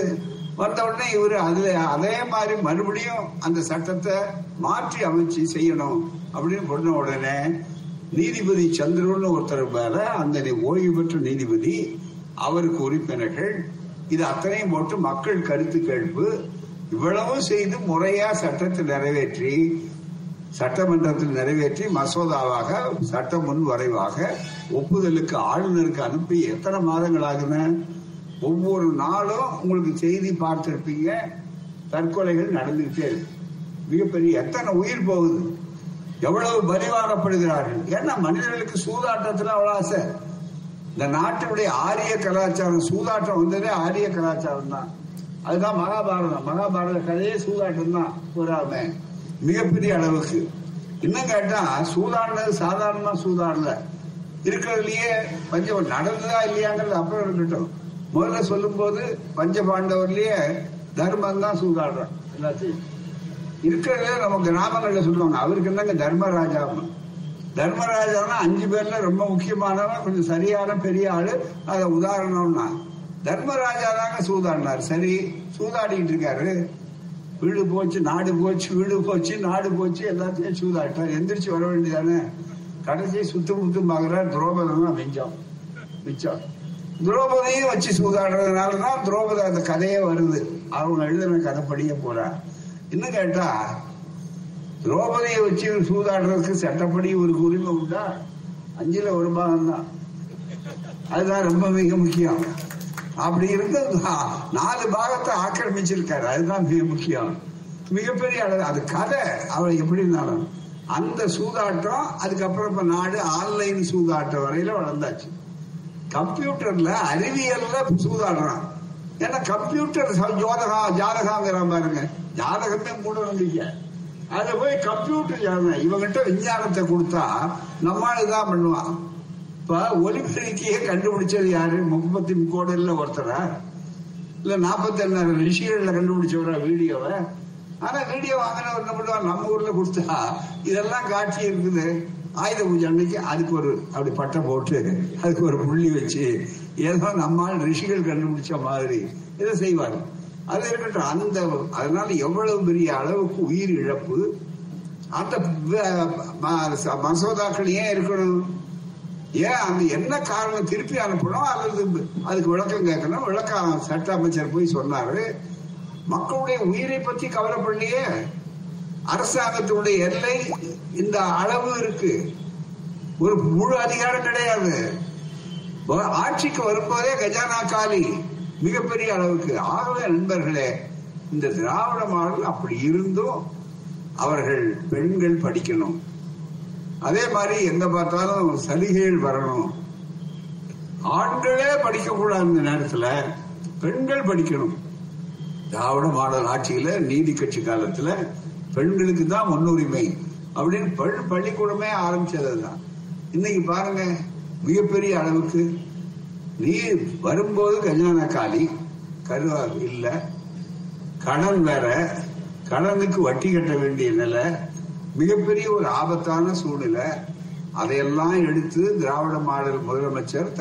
வந்த உடனே இவர் அதுல அதே மாதிரி மறுபடியும் அந்த சட்டத்தை மாற்றி அமைச்சு செய்யணும் அப்படின்னு சொன்ன உடனே நீதிபதி சந்திரன் ஒருத்தர் மேல அந்த ஓய்வு பெற்ற நீதிபதி அவருக்கு உறுப்பினர்கள். இது அத்தனையும் போட்டு மக்கள் கருத்து கேட்பு. இவ்வளவும் செய்து முறையா சட்டத்தை நிறைவேற்றி சட்டமன்றத்தில் நிறைவேற்றி மசோதாவாக சட்ட முன் வரைவாக ஒப்புதலுக்கு ஆளுநருக்கு அனுப்பி எத்தனை மாதங்கள் ஆகுன? ஒவ்வொரு நாளும் உங்களுக்கு செய்தி பார்த்திருப்பீங்க. தற்கொலைகள் நடந்துகிட்டே இருக்கு. மிகப்பெரிய எத்தனை உயிர் போகுது? எவ்வளவு பலிவாகப்படுகிறார்கள் ஏன்னா மனிதர்களுக்கு சூதாட்டத்துல அவ்வளவு ஆசை? இந்த நாட்டினுடைய ஆரிய கலாச்சாரம் சூதாட்டம் வந்ததே ஆரிய கலாச்சாரம் தான். அதுதான் மகாபாரதம். மகாபாரத கதையே சூதாட்டம் தான் கூறாம. மிகப்பெரிய அளவுக்கு. இன்னும் கேட்டா சூதாடினது சாதாரணமா சூதாடல. இருக்கிறதுலயே பஞ்ச நடந்ததா இல்லையாங்கிறது அப்புறம் இருக்கட்டும். முதல்ல சொல்லும் போது பஞ்ச பாண்டவர்லயே தர்மம் தான் சூதாடுறான் எல்லாத்தையும் இருக்கிறதுல நம்ம நாமங்கள்ல சொல்லுவாங்க. அவருக்கு என்னங்க தர்மராஜா தர்மராஜானா அஞ்சு பேர்ல ரொம்ப முக்கியமானவன் கொஞ்சம் சரியான பெரிய ஆளு. அத உதாரணம்னா தர்மராஜா தாங்க சூதாடினார். சரி சூதாடிட்டு இருக்காரு. வீடு போச்சு நாடு போச்சு வீடு போச்சு நாடு போச்சு எல்லாத்தையும் சூதாட்டார் எந்திரிச்சு வர வேண்டியதானே? கடைசி சுத்து முத்து பாக்குற துரோபதம் தான் மிஞ்சம் மிச்சம். துரோபதியும் வச்சு சூதாடுறதுனால தான் துரோபதி அந்த கதையே வருது. அவங்க எழுதின கதைப்படியே போறான் இன்னும் கேட்டா திரௌபதியை வச்சு சூதாடுறதுக்கு சட்டப்படி ஒரு உரிமை உண்டா அஞ்சுல ஒரு பாகம் தான் அதுதான் ரொம்ப மிக முக்கியம். அப்படி இருந்து நாலு பாகத்தை ஆக்கிரமிச்சிருக்காரு. அதுதான் மிக முக்கியம். மிகப்பெரிய அளவு அது கதை. அவளை எப்படி இருந்தாலும். அந்த சூதாட்டம் அதுக்கப்புறம் இப்ப நாடு ஆன்லைன் சூதாட்டம் வரையில வளர்ந்தாச்சு. கம்ப்யூட்டர்ல அறிவியல்ல சூதாடுறான். ஏன்னா கம்ப்யூட்டர் ஜோதகம் ஜாதகங்கிறான் பாருங்க. ஜாதகத்தை மூட நம்பிக்கை அதை போய் கம்ப்யூட்டர் ஜாதகம் இவங்கிட்ட விஞ்ஞானத்தை கொடுத்தா நம்மளால தான் பண்ணுவான். இப்ப ஒலிபெருக்கியே கண்டுபிடிச்சது யாரு? முப்பத்தி கோடில ஒருத்தரா? இல்ல நாற்பத்தி ரெண்டாயிரம் ரிஷிகள்ல கண்டுபிடிச்சவரா வீடியோவை? ஆனா வீடியோ வாங்கின என்ன பண்ணுவா நம்ம ஊர்ல கொடுத்தா இதெல்லாம் காட்சி இருக்குது. ஆயுத பூஜை அன்னைக்கு அதுக்கு ஒரு அப்படி பட்டை போட்டு அதுக்கு ஒரு புள்ளி வச்சு ஏதோ நம்மால் ரிஷிகள் கண்டுபிடிச்ச மாதிரி இதை செய்வாங்க அது இருக்கட்டும் அந்த அதனால எவ்வளவு பெரிய அளவுக்கு உயிர் இழப்பு அந்த மசோதாக்கள் ஏன் இருக்கணும். ஏன் அந்த என்ன காரணம்? திருப்பி அனுப்பணும்? அல்லது அதுக்கு விளக்கம் கேட்கணும்? விளக்கம் சட்ட அமைச்சர் போய் சொன்னாரு. மக்களுடைய உயிரை பத்தி கவலைப்படலையே. அரசாங்கத்தினுடைய எல்லை இந்த அளவு இருக்கு. ஒரு முழு அதிகாரம் கிடையாது. ஆட்சிக்கு வரும்போதே கஜானா காலி. மிகப்பெரிய அளவுக்கு ஆகவே நண்பர்களே இந்த திராவிட மாடல் அப்படி இருந்தும் அவர்கள் பெண்கள் படிக்கணும். அதே மாதிரி எங்க பார்த்தாலும் சலுகைகள் வரணும். ஆண்களே படிக்க கூடாது இந்த நேரத்துல பெண்கள் படிக்கணும். திராவிட மாடல் ஆட்சியில நீதி கட்சி காலத்துல பெண்களுக்கு தான் முன்னுரிமை அப்படின்னு பெண் பள்ளிக்கூடமே ஆரம்பிச்சதுதான். இன்னைக்கு பாருங்க மிகப்பெரிய அளவுக்கு நீர் வரும்போது கஜானா காலி கருவா இல்ல. கடன் வேற. கடனுக்கு வட்டி கட்ட வேண்டிய நிலை. மிகப்பெரிய ஒரு ஆபத்தான சூழ்நிலை. அதையெல்லாம் எடுத்து திராவிட மாடல் முதலமைச்சர்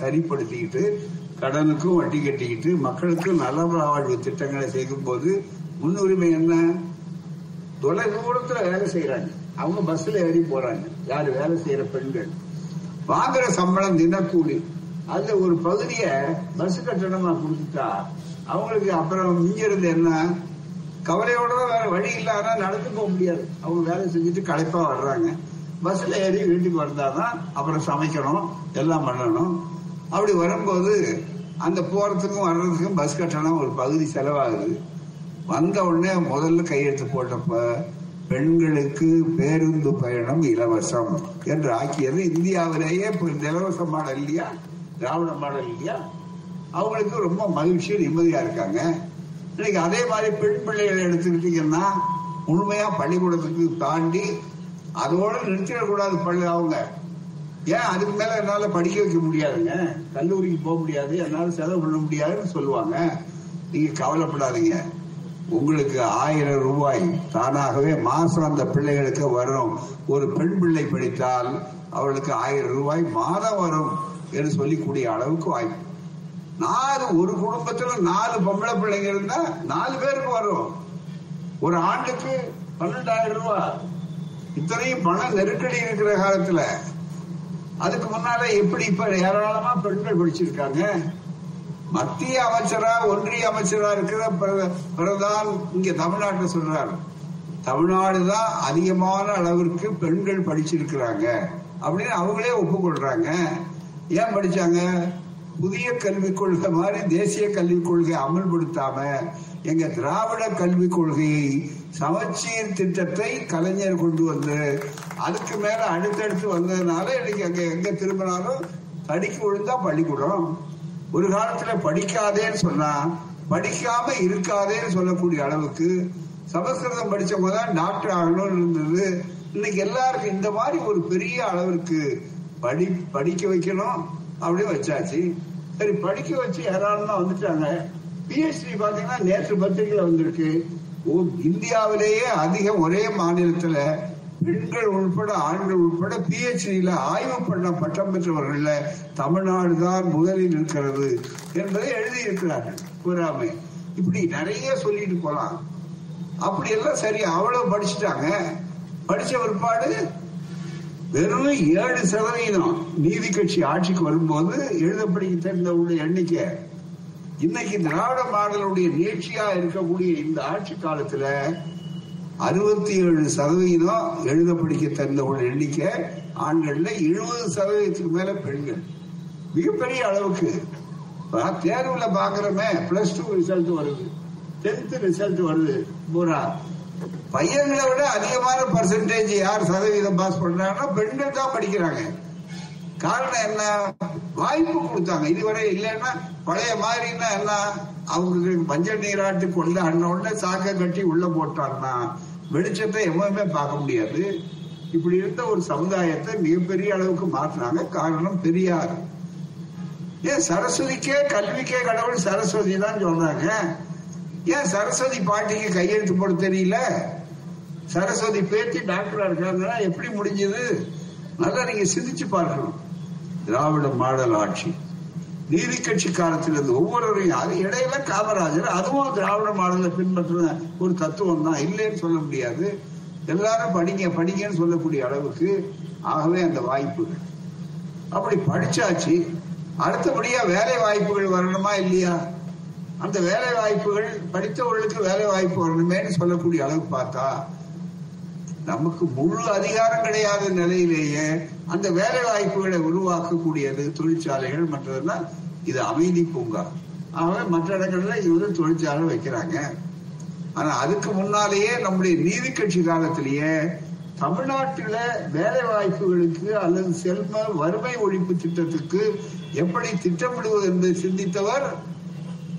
சரிப்படுத்திக்கிட்டு கடனுக்கும் வட்டி கட்டிக்கிட்டு மக்களுக்கும் நல வாழ்வு திட்டங்களை செய்யும் போது முன்னுரிமை என்ன? தொலை தூரத்துல வேலை செய்யறாங்க அவங்க பஸ்ல ஏறி போறாங்க. யாரு வேலை செய்யற பெண்கள்? வாங்குற சம்பளம் தினக்கூலி. அதுல ஒரு பகுதிய பஸ் கட்டணமா கொடுத்துட்டா அவங்களுக்கு அப்புறம் மிஞ்சிருந்து என்ன? கவலையோட தான் வேற வழி இல்லாத நடந்து போக முடியாது. அவங்க வேலை செஞ்சுட்டு களைப்பா வர்றாங்க. பஸ்ல ஏறி வீட்டுக்கு வந்தாதான் அப்புறம் சமைக்கணும் எல்லாம் பண்ணணும். அப்படி வரும்போது அந்த போறதுக்கும் வர்றதுக்கும் பஸ் கட்டணம் ஒரு பகுதி செலவாகுது. வந்த உடனே முதல்ல கையெழுத்து போட்டப்ப பெண்களுக்கு பேருந்து பயணம் இலவசம் என்று ஆக்கியது இந்தியாவிலேயே இந்த இல்லையா? திராவிட மாடல் இல்லையா? அவங்களுக்கு ரொம்ப மகிழ்ச்சி நிம்மதியா இருக்காங்க. இன்னைக்கு அதே மாதிரி பெண் பிள்ளைகளை எடுத்துக்கிட்டீங்கன்னா முழுமையா பள்ளிக்கூடத்துக்கு தாண்டி அதோட நிறுத்திடக்கூடாது பள்ளி அவங்க. ஏன்? அதுக்கு மேல என்னால படிக்க வைக்க முடியாதுங்க. கல்லூரிக்கு போக முடியாது. என்னால செலவு பண்ண முடியாதுன்னு சொல்லுவாங்க. நீங்க கவலைப்படாதீங்க. உங்களுக்கு ஆயிரம் ரூபாய் தானாகவே மாசம் அந்த பிள்ளைகளுக்கு வரும். ஒரு பெண் பிள்ளை படித்தால் அவளுக்கு ஆயிரம் ரூபாய் மாதம் வரும். என்று சொல்லிக்கூடிய அளவுக்கு வாய்ப்பு. நாலு ஒரு குடும்பத்துல நாலு பொம்பளை பிள்ளைங்க இருந்தா நாலு பேருக்கு வரும். ஒரு ஆண்டுக்கு பன்னெண்டாயிரம் ரூபாய் இத்தனையும் பண நெருக்கடி இருக்கிற காலத்துல. அதுக்கு முன்னால எப்படி இப்ப ஏராளமா பெண்கள் படிச்சிருக்காங்க? மத்திய அமைச்சரா ஒன்றிய அமைச்சரா இருக்கிற பிரதான் இங்க தமிழ்நாட்டை சொல்றாரு தமிழ்நாடு தான் அதிகமான அளவிற்கு பெண்கள் படிச்சிருக்கிறாங்க அப்படின்னு அவங்களே ஒப்புக்கொள்றாங்க. ஏன் படிச்சாங்க? புதிய கல்விக் கொள்கை மாதிரி தேசிய கல்விக் கொள்கை அமல்படுத்தாம எங்க திராவிட கல்விக் கொள்கையை சமச்சீர் திட்டத்தை கலைஞர் கொண்டு வந்து அதுக்கு மேல அடுத்தடுத்து வந்ததுனால இன்னைக்கு அங்க எங்க திரும்பினாலும் படிக்க விழுந்தா பள்ளிக்கூடம். ஒரு காலத்துல படிக்காதேன்னு சொன்னா படிக்காம இருக்காதேன்னு சொல்லக்கூடிய அளவுக்கு சமஸ்கிருதம் படிச்சவங்க தான் டாக்டர் ஆகணும்னு இருந்தது. இன்னைக்கு எல்லாருக்கும் இந்த மாதிரி ஒரு பெரிய அளவிற்கு படி படிக்க வைக்கணும் அப்படியே வச்சாச்சு. சரி படிக்க வச்சு யாராலும் வந்துட்டாங்க. பிஹெச்டி பாத்தீங்கன்னா நேற்று பத்திரிகையில வந்திருக்கு. இந்தியாவிலேயே அதிகம் ஒரே மாநிலத்துல பெண்கள் உள்பட ஆண்கள் உள்பட பிஹெச்டியில ஆய்வு பண்ண பட்டம் பெற்றவர்கள்ல தமிழ்நாடு தான் முதலில் இருக்கிறது என்பதை எழுதியிருக்கிறார்கள். கூறாமை இப்படி நிறைய சொல்லிட்டு போலாம். அப்படி எல்லாம் சரி அவ்வளவு படிச்சுட்டாங்க. படிச்ச பிற்பாடு வெறும் ஏழு சதவீதம் நீதி கட்சி ஆட்சிக்கு வரும்போது எழுத படிக்க எண்ணிக்கை இன்னைக்கு திராவிட மாடலுடைய நீட்சியா இருக்கக்கூடிய இந்த ஆட்சி காலத்துல அறுபத்தி ஏழு சதவீதம் எழுத படிக்க தெரிந்தவங்களுடைய எண்ணிக்கை ஆண்கள்ல எழுபது சதவீதத்துக்கு மேல பெண்கள். மிகப்பெரிய அளவுக்கு. தேர்வுல பாக்குறமே பிளஸ் டூ ரிசல்ட் வருது. டென்த் ரிசல்ட் வருது. பூரா பையன்களை விட அதிகமான பர்சன்டேஜ் யார் சதவீதம் பாஸ் பண்றாங்கன்னா பெண்கள் தான் படிக்கிறாங்க. காரணம் என்ன? வாய்ப்பு கொடுத்தாங்க. இதுவரை இல்லைன்னா பழைய மாதிரின்னா என்ன? அவங்களுக்கு மஞ்சள் நீராட்டு கொண்டு அண்ண உடனே சாக்க கட்டி உள்ள போட்டாங்கன்னா வெளிச்சத்தை எப்பவுமே பார்க்க முடியாது. இப்படி இருந்த ஒரு சமுதாயத்தை மிகப்பெரிய அளவுக்கு மாற்றினாங்க. காரணம் பெரியார். ஏன் சரஸ்வதிக்கே கல்விக்கே கடவுள் சரஸ்வதி தான் சொல்றாங்க. ஏன் சரஸ்வதி பாட்டிக்கு கையெழுத்து போட தெரியல? சரஸ்வதி பேத்தி டாக்டரா இருக்காங்கன்னா எப்படி முடிஞ்சது? நல்லா நீங்க சிந்திச்சு பார்க்கணும். திராவிட மாடல் ஆட்சி. நீதி கட்சி காலத்தில் இருந்து ஒவ்வொருவரையும் அது இடையில காமராஜர் அதுவும் திராவிட மாடலை பின்பற்றின ஒரு தத்துவம் தான் இல்லைன்னு சொல்ல முடியாது. எல்லாரும் படிங்க படிங்கன்னு சொல்லக்கூடிய அளவுக்கு ஆகவே அந்த வாய்ப்புகள். அப்படி படிச்சாச்சு. அடுத்தபடியா வேலை வாய்ப்புகள் வரணுமா இல்லையா? அந்த வேலை வாய்ப்புகள் படித்தவர்களுக்கு வேலை வாய்ப்பு வரணுமேன்னு சொல்லக்கூடிய அளவு பார்த்தா நமக்கு முழு அதிகாரம் கிடையாத நிலையிலேயே அந்த வேலை வாய்ப்புகளை உருவாக்கக்கூடியது தொழிற்சாலைகள் மற்றதெல்லாம் இது அமைதி பூங்கா. ஆகவே மற்ற இடங்கள்ல இவரும் தொழிற்சாலை வைக்கிறாங்க. ஆனா அதுக்கு முன்னாலேயே நம்முடைய நீதி கட்சி காலத்திலேயே தமிழ்நாட்டில வேலை வாய்ப்புகளுக்கு அல்லது செல்வ வறுமை ஒழிப்பு திட்டத்துக்கு எப்படி திட்டமிடுவது என்று சிந்தித்தவர்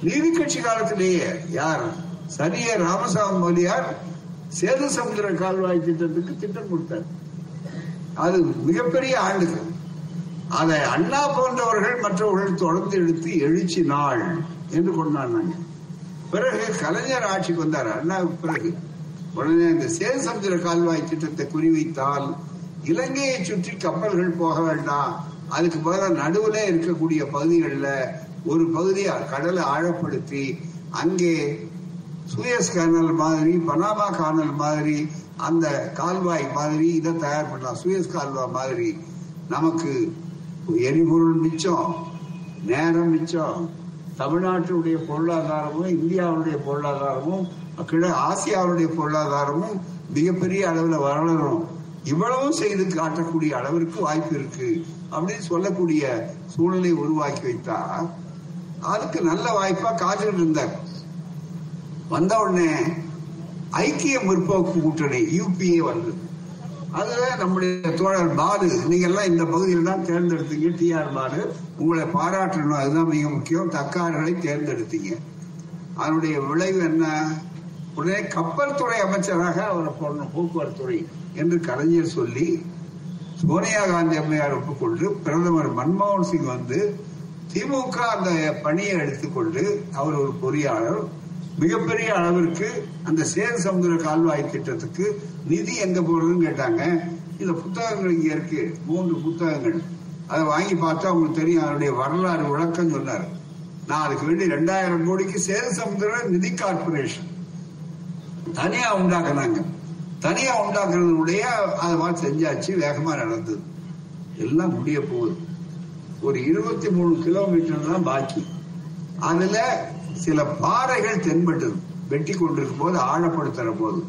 நீதி கட்சி காலத்திலேயே யார்? சரிய ராமசாமி மொழியார் சேது சமுதிர கால்வாய் திட்டத்துக்கு திட்டம் கொடுத்தார். அது மிகப்பெரிய ஆண்டுகள் அதை அண்ணா போன்றவர்கள் மற்றவர்கள் தொடர்ந்து எடுத்து எழுச்சி நாள் என்று கொண்டாடினாங்க. பிறகு கலைஞர் ஆட்சிக்கு வந்தார். அண்ணாவுக்கு பிறகு உடனே இந்த சேது சமுதிர கால்வாய் திட்டத்தை குறிவைத்தால் இலங்கையை சுற்றி கப்பல்கள் போக வேண்டாம். அதுக்கு பதிலாக நடுவுல இருக்கக்கூடிய பகுதிகளில் ஒரு பகுதியை கடலை ஆழப்படுத்தி அங்கே சுயஸ் கேனல் மாதிரி பனாமா கானல் மாதிரி அந்த கால்வாய் மாதிரி இதை தயார் பண்ணலாம். சுயஸ் கால்வாய் மாதிரி நமக்கு எரிபொருள் மிச்சம் நேரம் மிச்சம். தமிழ்நாட்டினுடைய பொருளாதாரமும் இந்தியாவுடைய பொருளாதாரமும் கிழ ஆசியாவுடைய பொருளாதாரமும் மிகப்பெரிய அளவில் வளரும் இவ்வளவும் செய்து காட்டக்கூடிய அளவிற்கு வாய்ப்பு இருக்கு. அப்படின்னு சொல்லக்கூடிய சூழ்நிலை உருவாக்கி வைத்தா அதுக்கு நல்ல வாய்ப்பா காத்துக்கிட்டு இருந்தார். வந்த உடனே ஐக்கிய முற்போக்கு கூட்டணி யூபிஏ வந்தது. அதுல நம்முடைய தோழர் பாலு நீங்க எல்லாம் இந்த பகுதியில் தான் தேர்ந்தெடுத்தீங்க டிஆர் பாலு. உங்களை பாராட்டணும் அதுதான் மிக முக்கியம். தக்கார்களை தேர்ந்தெடுத்தீங்க. அதனுடைய விளைவு என்ன? உடனே கப்பல் துறை அமைச்சராக அவரை போடணும் போக்குவரத்து துறை என்று கலைஞர் சொல்லி சோனியா காந்தி அம்மையார் ஒப்புக்கொண்டு பிரதமர் மன்மோகன் சிங் வந்து திமுக அந்த பணியை எடுத்துக்கொண்டு அவர் ஒரு பொறியாளர். மிகப்பெரிய அளவிற்கு அந்த சேது சமுதிர கால்வாய் திட்டத்துக்கு நிதி எங்க போறதுன்னு கேட்டாங்க. இந்த புத்தகங்கள் இங்க இருக்கு. மூன்று புத்தகங்கள். அதை வாங்கி பார்த்தா உங்களுக்கு தெரியும் அதனுடைய வரலாறு விளக்கம் சொன்னார். நான் அதுக்கு வேண்டி ரெண்டாயிரம் கோடிக்கு சேது சமுதிர நிதி கார்பரேஷன் தனியா உண்டாக்குனாங்க. தனியா உண்டாக்குறதுடைய அதை செஞ்சாச்சு வேகமா நடந்தது. எல்லாம் முடிய போகுது. ஒரு இருபத்தி மூணு கிலோமீட்டர் தான் பாக்கி. அதுல சில பாறைகள் தென்பட்டது வெட்டி கொண்டிருக்கும் போது ஆழப்படுத்துற போது.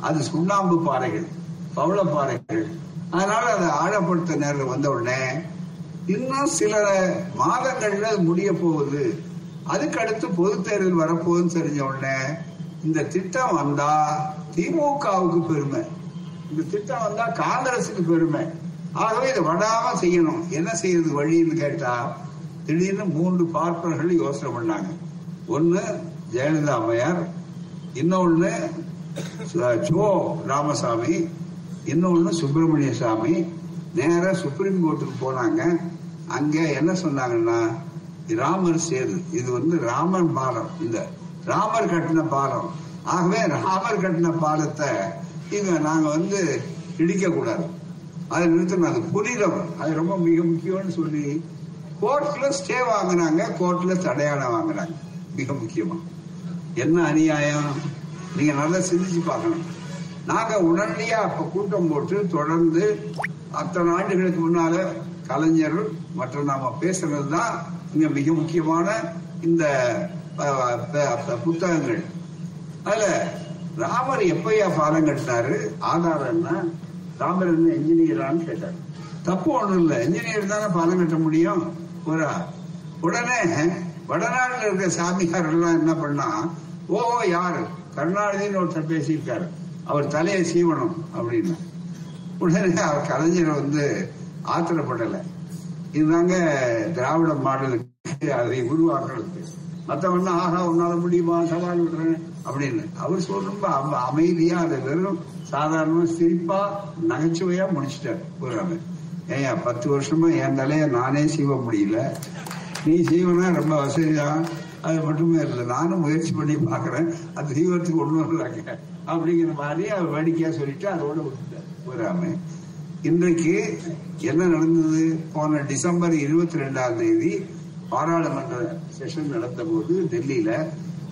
அது சுண்ணாம்பு பாறைகள் பவள பாறைகள். அதனால அதை ஆழப்படுத்த நேரம் வந்த உடனே இன்னும் சில மாதங்கள்ல அது முடிய போகுது. அதுக்கு அடுத்து பொது தேர்தல் வரப்போகுதுன்னு தெரிஞ்ச உடனே இந்த திட்டம் வந்தா திமுகவுக்கு பெருமை. இந்த திட்டம் வந்தா காங்கிரசுக்கு பெருமை. ஆகவே இதை வடாம செய்யணும். என்ன செய்யறது வழின்னு கேட்டா திடீர்னு மூன்று பார்ப்பனர்கள் யோசனை பண்ணாங்க. ஒன்னு ஜெயலலிதா அம்மையார் இன்னொன்னு சோ ராமசாமி இன்னொன்னு சுப்பிரமணிய சாமி. நேர சுப்ரீம் கோர்ட்டுக்கு போனாங்க. அங்க என்ன சொன்னாங்கன்னா ராமர் சேது இது வந்து ராமர் பாலம் இந்த ராமர் கட்டின பாலம். ஆகவே ராமர் கட்டின பாலத்தை இங்க நாங்க வந்து இடிக்க கூடாது அதை நிறுத்தினாங்க. அது புனிதம் அது ரொம்ப மிக முக்கியம்னு சொல்லி கோர்ட்ல ஸ்டே வாங்கினாங்க. கோர்ட்ல தடையாளம் வாங்கினாங்க. மிக முக்கியமா. என்ன அநியாயம்? நீங்க நல்லா சிந்திச்சு பார்க்கணும். நாங்க உடனடியா அப்ப கூட்டம் போட்டு தொடர்ந்து அத்தனை ஆண்டுகளுக்கு முன்னால கலைஞர் மற்றும் நாம பேசுறது தான் இங்க மிக முக்கியமான இந்த புத்தகங்கள். அதுல ராமர் எப்பயா பாலம் கட்டினாரு? ஆதாரம்னா என்ன என்ன என்ஜினியரான்னு கேட்டார். தப்பு ஒண்ணும் இல்ல. என்ஜினியர் தானே பாலம் கட்ட முடியும்? ஒரு உடனே வடநாடுல இருக்க சாமியார் எல்லாம் என்ன பண்ணா ஓ யாரு? கருணாநிதினு ஒருத்தர் பேசியிருக்காரு. அவர் தலையை சீவனம் அப்படின்னு. உடனே அவர் கலைஞர் வந்து ஆத்திரப்படலை. இதுதாங்க திராவிட மாடலுக்கு அதை உருவாக்குறதுக்கு. மற்றவன்னா ஆஹா உன்னால முடியுமா? சவால் விடுறேன். அப்படின்னு. அவர் சொல்ற ரொம்ப அமைதியா அதை வெறும் சாதாரணமா சிரிப்பா நகைச்சுவையா முடிச்சிட்டார். புறாம ஏயா பத்து வருஷமா என் தலைய நானே சீவ முடியல. நீ சீவனா ரொம்ப வசதிதான் அது மட்டுமே இல்லை நானும் முயற்சி பண்ணி பாக்குறேன் அது சீவத்துக்கு ஒண்ணு வர்றாங்க அப்படிங்கிற மாதிரி அவர் வேடிக்கையா சொல்லிட்டு அதோட விட்டுட்டார். புறாம இன்றைக்கு என்ன நடந்தது? போன டிசம்பர் இருபத்தி ரெண்டாம் தேதி பாராளுமன்ற செஷன் நடந்த போது டெல்லியில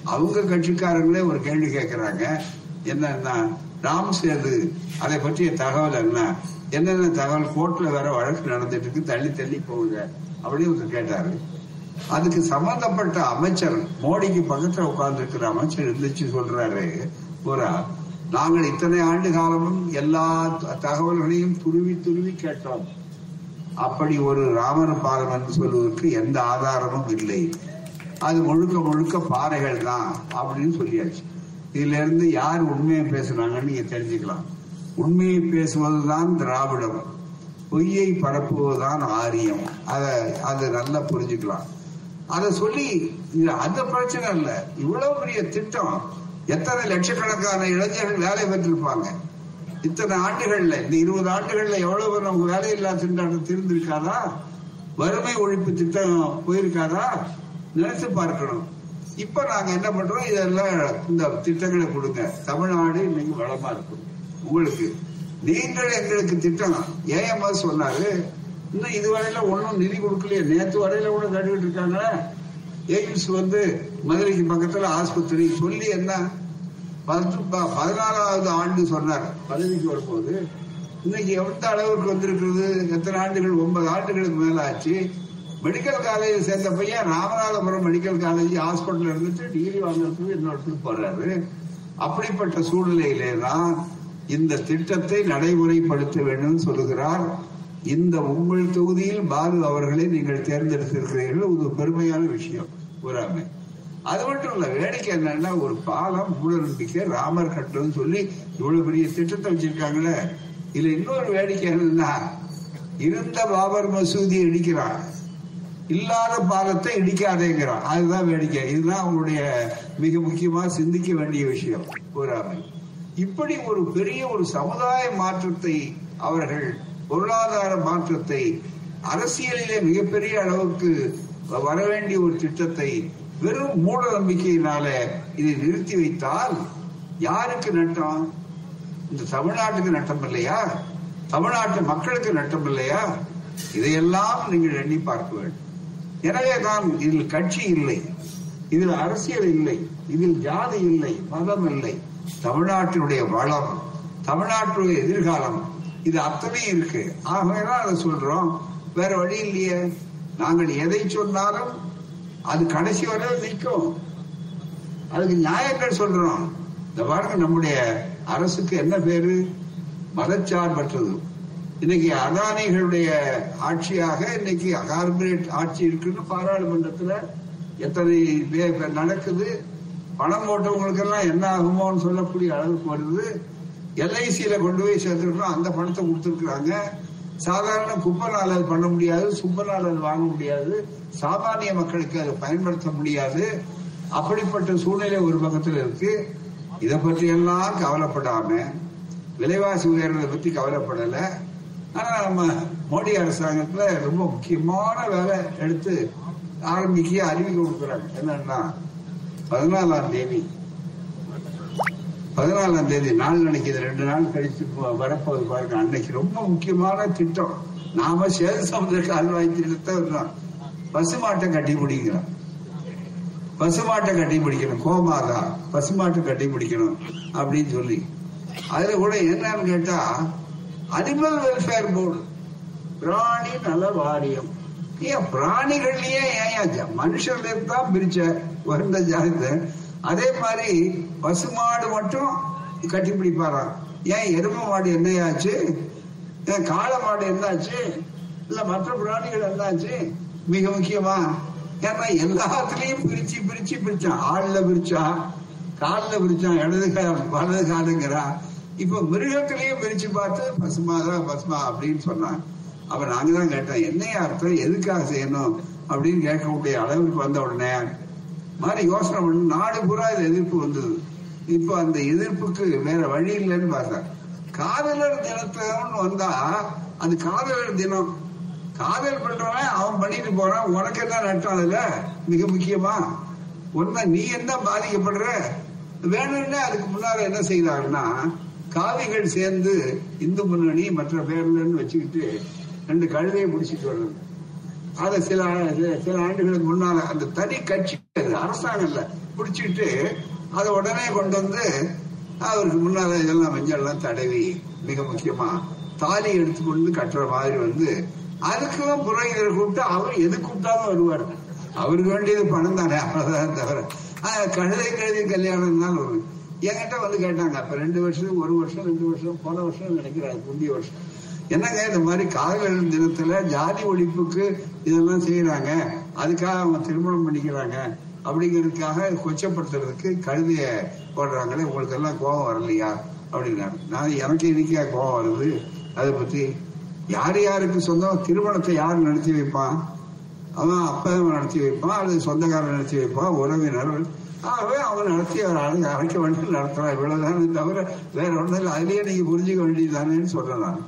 அவங்க கட்சிக்காரங்களே ஒரு கேள்வி கேட்கிறாங்க என்னன்னா ராம் சேது அதை பற்றிய தகவல் என்ன? என்னென்ன தகவல்? கோர்ட்ல வேற வழக்கு நடந்துட்டு இருக்கு தள்ளி தள்ளி போகுது அப்படின்னு ஒருத்தர் கேட்டாரு. அதுக்கு சம்பந்தப்பட்ட அமைச்சர் மோடிக்கு பக்கத்துல உட்கார்ந்து இருக்கிற அமைச்சர் இருந்துச்சு சொல்றாரு. பூரா நாங்கள் இத்தனை ஆண்டு காலமும் எல்லா தகவல்களையும் துருவி துருவி கேட்டோம். அப்படி ஒரு ராமர் பாலம் என்று சொல்வதற்கு எந்த ஆதாரமும் இல்லை. அது முழுக்க முழுக்க பாறைகள் தான் அப்படின்னு சொல்லியாச்சு. இதுல இருந்து யார் உண்மையை பேசுறாங்கன்னு நீங்க தெரிஞ்சுக்கலாம். உண்மையை பேசுவதுதான் திராவிடம். பொய்யை பரப்புவதுதான் ஆரியம். அதை அது நல்லா புரிஞ்சுக்கலாம். அதை சொல்லி இது அந்த பிரச்சனை இல்லை. இவ்வளவு பெரிய திட்டம். எத்தனை லட்சக்கணக்கான இளைஞர்கள் வேலை பெற்றிருப்பாங்க. இத்தனை ஆண்டுகள்ல இந்த இருபது ஆண்டுகள்ல எவ்வளவு பேர் அவங்க வேலையில்லா திண்டாட்டம் திருந்திருக்காதா? வறுமை ஒழிப்பு திட்டம் போயிருக்காதா? நினைச்சு பார்க்கணும். இப்ப நாங்க என்ன பண்றோம்? இதெல்லாம் இந்த திட்டங்களை கொடுங்க. தமிழ்நாடு இன்னைக்கு வளமா இருக்கும் உங்களுக்கு நீங்கள் எங்களுக்கு திட்டம் ஏஎம்எஸ் சொன்னாரு? இன்னும் இதுவரையில ஒன்னும் நிதி கொடுக்கலையே. நேத்து வரையில கூட கட்டிட்டு இருக்காங்களே. எய்ம்ஸ் வந்து மதுரைக்கு பக்கத்துல ஆஸ்பத்திரி சொல்லி என்ன? பதினாலாவது ஆண்டு சொன்னார். பதவிக்கு வரும்போது இன்னைக்கு எந்த அளவுக்கு வந்திருக்கிறது? எத்தனை ஆண்டுகள்? ஒன்பது ஆண்டுகளுக்கு மேல ஆச்சு மெடிக்கல் காலேஜ் சேர்ந்த பையன் ராமநாதபுரம் மெடிக்கல் காலேஜ் ஹாஸ்பிட்டல் இருந்துட்டு டிகிரி வாங்குறதுக்கு இன்னொருத்துக்கு போறாரு. அப்படிப்பட்ட சூழ்நிலையிலே தான் இந்த திட்டத்தை நடைமுறைப்படுத்த வேண்டும் சொல்லுகிறார். இந்த உங்கள் தொகுதியில் பாலு அவர்களை நீங்கள் தேர்ந்தெடுத்திருக்கிறீர்கள். ஒரு பெருமையான விஷயம். கூறாமை அது மட்டும் இல்ல வேடிக்கை என்னன்னா ஒரு பாலம் மூட நம்பிக்கை ராமர் கட்டுன்னு சொல்லி இவ்வளவு பெரிய திட்டத்தை வச்சிருக்காங்களே. இதுல இன்னொரு வேடிக்கை என்னன்னா இருந்த பாபர் மசூதி அடிக்கிறான் இல்லாத பாகத்தை இடிக்காதேங்கிறான். அதுதான் வேடிக்கை. இதுதான் அவங்களுடைய மிக முக்கியமா சிந்திக்க வேண்டிய விஷயம் கூறாமை இப்படி ஒரு பெரிய ஒரு சமுதாய மாற்றத்தை அவர்கள் பொருளாதார மாற்றத்தை அரசியலிலே மிகப்பெரிய அளவுக்கு வர வேண்டிய ஒரு திட்டத்தை வெறும் மூட நம்பிக்கையினால இதை நிறுத்தி வைத்தால் யாருக்கு நட்டம்? இந்த தமிழ்நாட்டுக்கு நட்டம் இல்லையா தமிழ்நாட்டு மக்களுக்கு நட்டம் இல்லையா இதையெல்லாம் நீங்கள் எண்ணி பார்க்க வேண்டும். எனவேதான் இதில் கட்சி இல்லை. இதில் அரசியல் இல்லை. இதில் ஜாதி இல்லை. மதம் இல்லை. தமிழ்நாட்டினுடைய வளம் தமிழ்நாட்டுடைய எதிர்காலம் இது அத்தனை இருக்கு. ஆகவேதான் அதை சொல்றோம். வேற வழி இல்லையே. நாங்கள் எதை சொன்னாலும் அது கடைசி வரை நிற்கும். அதுக்கு நியாயங்கள் சொல்றோம். இந்த பாருங்க நம்முடைய அரசுக்கு என்ன பேரு? மதச்சார்பற்றது. இன்னைக்கு அதானிகளுடைய ஆட்சியாக இன்னைக்கு கார்பரேட் ஆட்சி இருக்குன்னு பாராளுமன்றத்துல எத்தனை பே- நடக்குது. பணம் போட்டவங்களுக்கு எல்லாம் என்ன ஆகுமோன்னு சொல்லக்கூடிய அளவுக்கு வருது. எல்ஐசியில கொண்டு போய் சேர்த்துருக்கோம் அந்த பணத்தை கொடுத்துருக்குறாங்க. சாதாரண குப்பனால் அது பண்ண முடியாது. சுப்பனால் அது வாங்க முடியாது. சாமானிய மக்களுக்கு அதை பயன்படுத்த முடியாது. அப்படிப்பட்ட சூழ்நிலை ஒரு பக்கத்தில் இருக்கு. இதை பற்றி எல்லாம் கவலைப்படாம விலைவாசி உயர்வதை பத்தி கவலைப்படலை. ஆனா நம்ம மோடி அரசாங்கத்துல ரொம்ப முக்கியமான வேலை எடுத்து ஆரம்பிக்க அறிவிக்க கொடுக்குறாங்க. என்னன்னா பதினாலாம் தேதி. பதினாலாம் தேதி நாள் நினைக்கிது. ரெண்டு நாள் கழிச்சு போ- வரப்போகுது பாருங்க. அன்னைக்கு ரொம்ப முக்கியமான திட்டம். நாம சேது சமுதிர கால்வாய் திட்டத்தை விடுறோம். பசுமாட்டை கட்டி பிடிக்கிறோம். பசுமாட்டை கட்டி பிடிக்கணும். கோமாதா பசுமாட்டை கட்டி பிடிக்கணும் அப்படின்னு சொல்லி. அதுல கூட என்னன்னு கேட்டா அனிமல் வெல்ஃபேர் போர்டு பிராணி நல வாரியம். ஏன் பிராணிகள்லயே ஏன் மனுஷர்ல தான் பிரிச்ச வந்த ஜாதத்தை அதே மாதிரி பசுமாடு மட்டும் கட்டி பிடிப்பாராம். ஏன் எருமை மாடு என்னையாச்சு ஏன் காளை மாடு என்னாச்சு இல்ல மற்ற பிராணிகள் என்னாச்சு மிக முக்கியமா ஏன்னா எல்லாத்துலயும் பிரிச்சு பிரிச்சு பிரிச்சான் ஆள்ல பிரிச்சா காலில் பிரிச்சான் இடது கால் வலது காலுங்கிறான் இப்ப மிருகத்திலையும் பிரிச்சு பார்த்து பசுமாதான் பசுமா அப்படின்னு சொன்னான் அப்ப நாங்க தான் கேட்டோம் என்னைய அர்த்தம்? எதுக்காக செய்யணும்? அப்படின்னு கேட்கக்கூடிய அளவுக்கு வந்த உடனே மாதிரி யோசனை பண்ணு நாடு பூரா இது எதிர்ப்பு வந்தது. இப்ப அந்த எதிர்ப்புக்கு வேற வழி இல்லைன்னு பார்த்தேன் காதலர் தினத்தோன்னு வந்தா அது காதலர் தினம். காதல் பண்றவன் அவன் பண்ணிட்டு போறான். உனக்கு என்ன நட்டம் அதுல? மிக முக்கியமா. ஒன்ன நீ என்ன பாதிக்கப்படுற? வேணும்னா அதுக்கு முன்னால என்ன செய்தாருன்னா காவிகள் சேர்ந்து இந்து முன்னணி மற்ற பேர்லன்னு வச்சுக்கிட்டு ரெண்டு கழுதையை முடிச்சுட்டு வர்றது அத சில சில ஆண்டுகளுக்கு முன்னால அந்த தனி கட்சி அது அரசாங்கம் இல்ல பிடிச்சிட்டு அதை உடனே கொண்டு வந்து அவருக்கு முன்னால இதெல்லாம் மஞ்சள்லாம் தடவி மிக முக்கியமா தாலி எடுத்துக்கொண்டு கட்டுற மாதிரி வந்து அதுக்கெல்லாம் புரோகிதரை கூப்பிட்டு அவர் எது கூப்பிட்டாலும் வருவார். அவருக்கு வேண்டியது பணம் தானே அவ்வளவுதான் தவிர. ஆஹ் கழுதை கழுதை கல்யாணம் தான் ஒரு என்கிட்ட வந்து கேட்டாங்க அப்ப ரெண்டு வருஷம் ஒரு வருஷம் ரெண்டு வருஷம் போன வருஷம் நினைக்கிறாங்க முந்தைய வருஷம். என்னங்க இந்த மாதிரி காதல் தினத்துல ஜாதி ஒழிப்புக்கு இதெல்லாம் செய்யறாங்க அதுக்காக அவங்க திருமணம் பண்ணிக்கிறாங்க அப்படிங்கிறதுக்காக கொச்சப்படுத்துறதுக்கு கழுதைய போடுறாங்களே உங்களுக்கு எல்லாம் கோபம் வரலையா? அப்படின்னாரு. நான் எனக்கு இன்னைக்கா கோபம் வருது? அதை பத்தி யார் யாருக்கு சொந்தம்? திருமணத்தை யார் நடத்தி வைப்பான்? அவன் அப்பா நடத்தி வைப்பான் அல்லது சொந்தக்காரன் நடத்தி வைப்பான் உறவினர் ஆகவே அவன் நடத்தி அவர் அழைக்க வேண்டிய நடத்துறான் இவ்வளவுதானே தவிர வேற ஒன்றும் இல்லை அதுலயே நீங்க புரிஞ்சுக்க வேண்டியதுதானேன்னு சொல்றேன் நான்.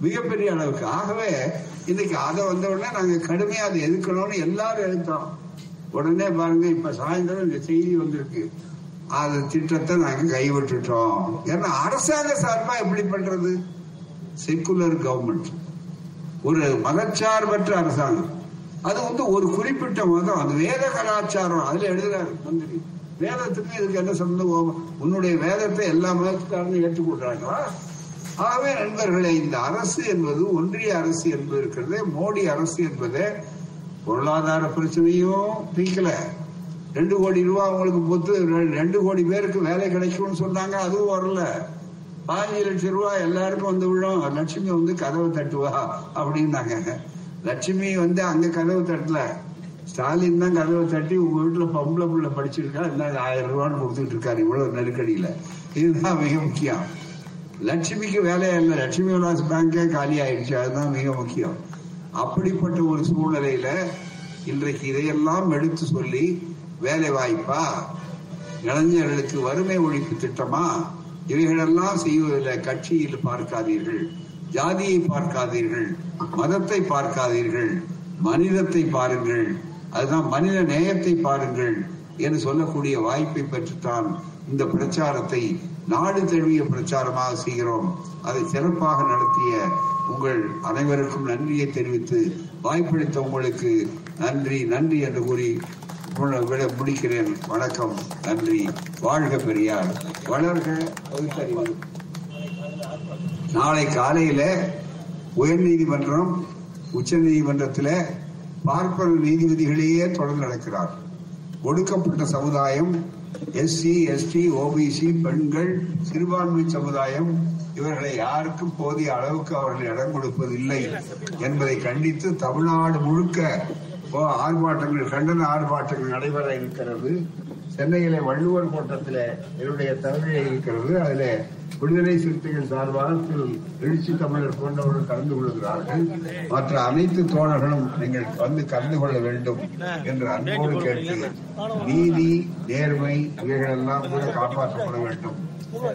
மிகப்பெரிய அளவுக்கு. ஆகவே இன்னைக்கு அதை வந்த உடனே நாங்க கடுமையா அதை எதிர்க்கணும்னு எல்லாரும் எடுத்தோம் உடனே பாருங்க இப்ப சாயந்தரம் இந்த செய்தி வந்திருக்கு. அது திட்டத்தை நாங்க கைவிட்டுட்டோம். ஏன்னா அரசாங்க சார்பா எப்படி பண்றது? செக்குலர் கவர்மெண்ட் ஒரு மதச்சார்பற்ற அரசாங்கம். அது வந்து ஒரு குறிப்பிட்ட மதம். அது வேத கலாச்சாரம். அதுல எழுதுறாரு மந்திரி. வேதத்துக்கு இதுக்கு என்ன சம்பந்தம்? உன்னுடைய வேதத்தை எல்லா மதத்துக்காரனும் ஏற்றுக்கொள்றாங்களா? ஆகவே நண்பர்களே இந்த அரசு என்பது ஒன்றிய அரசு என்பது இருக்கிறது மோடி அரசு என்பது பொருளாதார பிரச்சனையும் தீக்கல ரெண்டு கோடி ரூபாய் அவங்களுக்கு பொத்து ரெண்டு கோடி பேருக்கு வேலை கிடைக்கும்னு சொன்னாங்க அதுவும் வரல. பாஞ்சு லட்சம் ரூபாய் எல்லாருக்கும் வந்து விழும். லட்சுமி வந்து கதவை தட்டுவா அப்படின்னாங்க. லட்சுமி வந்து அங்க கதவு தட்டல. ஸ்டாலின் தான் கதவை தட்டி உங்க வீட்டுல பொம்பளை புள்ள படிச்சிருக்கா என்ன ஆயிரம் ரூபான்னு கொடுத்துட்டு இருக்காரு இவ்வளவு நெருக்கடியில. இதுதான் மிக முக்கியம். லட்சுமிக்கு வேலையா இல்லை. லட்சுமி விலாஸ் பேங்கே காலி ஆயிடுச்சு. அதுதான் மிக முக்கியம். அப்படிப்பட்ட ஒரு சூழ்நிலையில இன்றைக்கு இதையெல்லாம் எடுத்து சொல்லி வேலை வாய்ப்பா? இளைஞர்களுக்கு வறுமை ஒழிப்பு திட்டமா? இவைகளெல்லாம் செய்வதில் கட்சியில் பார்க்காதீர்கள். ஜாதியை பார்க்காதீர்கள் மதத்தை பார்க்காதீர்கள் மனிதத்தை பாருங்கள். அதுதான் மனித நேயத்தை பாருங்கள் என்று சொல்லக்கூடிய வாய்ப்பை பெற்றுத்தான் இந்த பிரச்சாரத்தை நாடு தழுவிய பிரச்சாரமாக செய்கிறோம். அதை சிறப்பாக நடத்திய உங்கள் அனைவருக்கும் நன்றியை தெரிவித்து வாய்ப்பளித்த உங்களுக்கு நன்றி நன்றி என்று கூறி விட முடிக்கிறேன். வணக்கம் நன்றி. வாழ்க பெரியார். வளர்க பகுத்தறிவு நாளை காலையில உயர் நீதிமன்றம் உச்ச நீதிமன்றத்தில் பார்ப்பன நீதிபதிகளையே தொடர்ந்து நடக்கிறார். ஒடுக்கப்பட்ட சமுதாயம் எஸ்சி எஸ்டி ஓபிசி பெண்கள் சிறுபான்மை சமுதாயம் இவர்களை யாருக்கும் போதிய அளவுக்கு அவர்கள் இடம் கொடுப்பதில்லை என்பதை கண்டித்து தமிழ்நாடு முழுக்க ஆர்ப்பாட்டங்கள் கண்டன ஆர்ப்பாட்டங்கள் நடைபெற இருக்கிறது. சென்னையில வள்ளுவர் கோட்டத்தில் என்னுடைய தலைமையில் இருக்கிறது. அதில் விடுதலை சிறுத்தைகள் சார்பாக திரு எழுச்சி தமிழர் போன்றவர்கள் கலந்து கொள்கிறார்கள். மற்ற அனைத்து தோழர்களும் நீங்கள் வந்து கலந்து கொள்ள வேண்டும் என்று அன்போடு கேட்டு நீதி நேர்மை இவைகளெல்லாம் கூட காப்பாற்றப்பட வேண்டும்.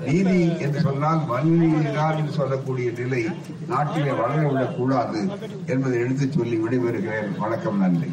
நீதி என்று சொன்னால் மண்ணினார் என்று சொல்லக்கூடிய நிலை நாட்டிலே வளர விடக் கூடாது என்பதை எடுத்துச் சொல்லி விடைபெறுகிறேன். வணக்கம் நன்றி.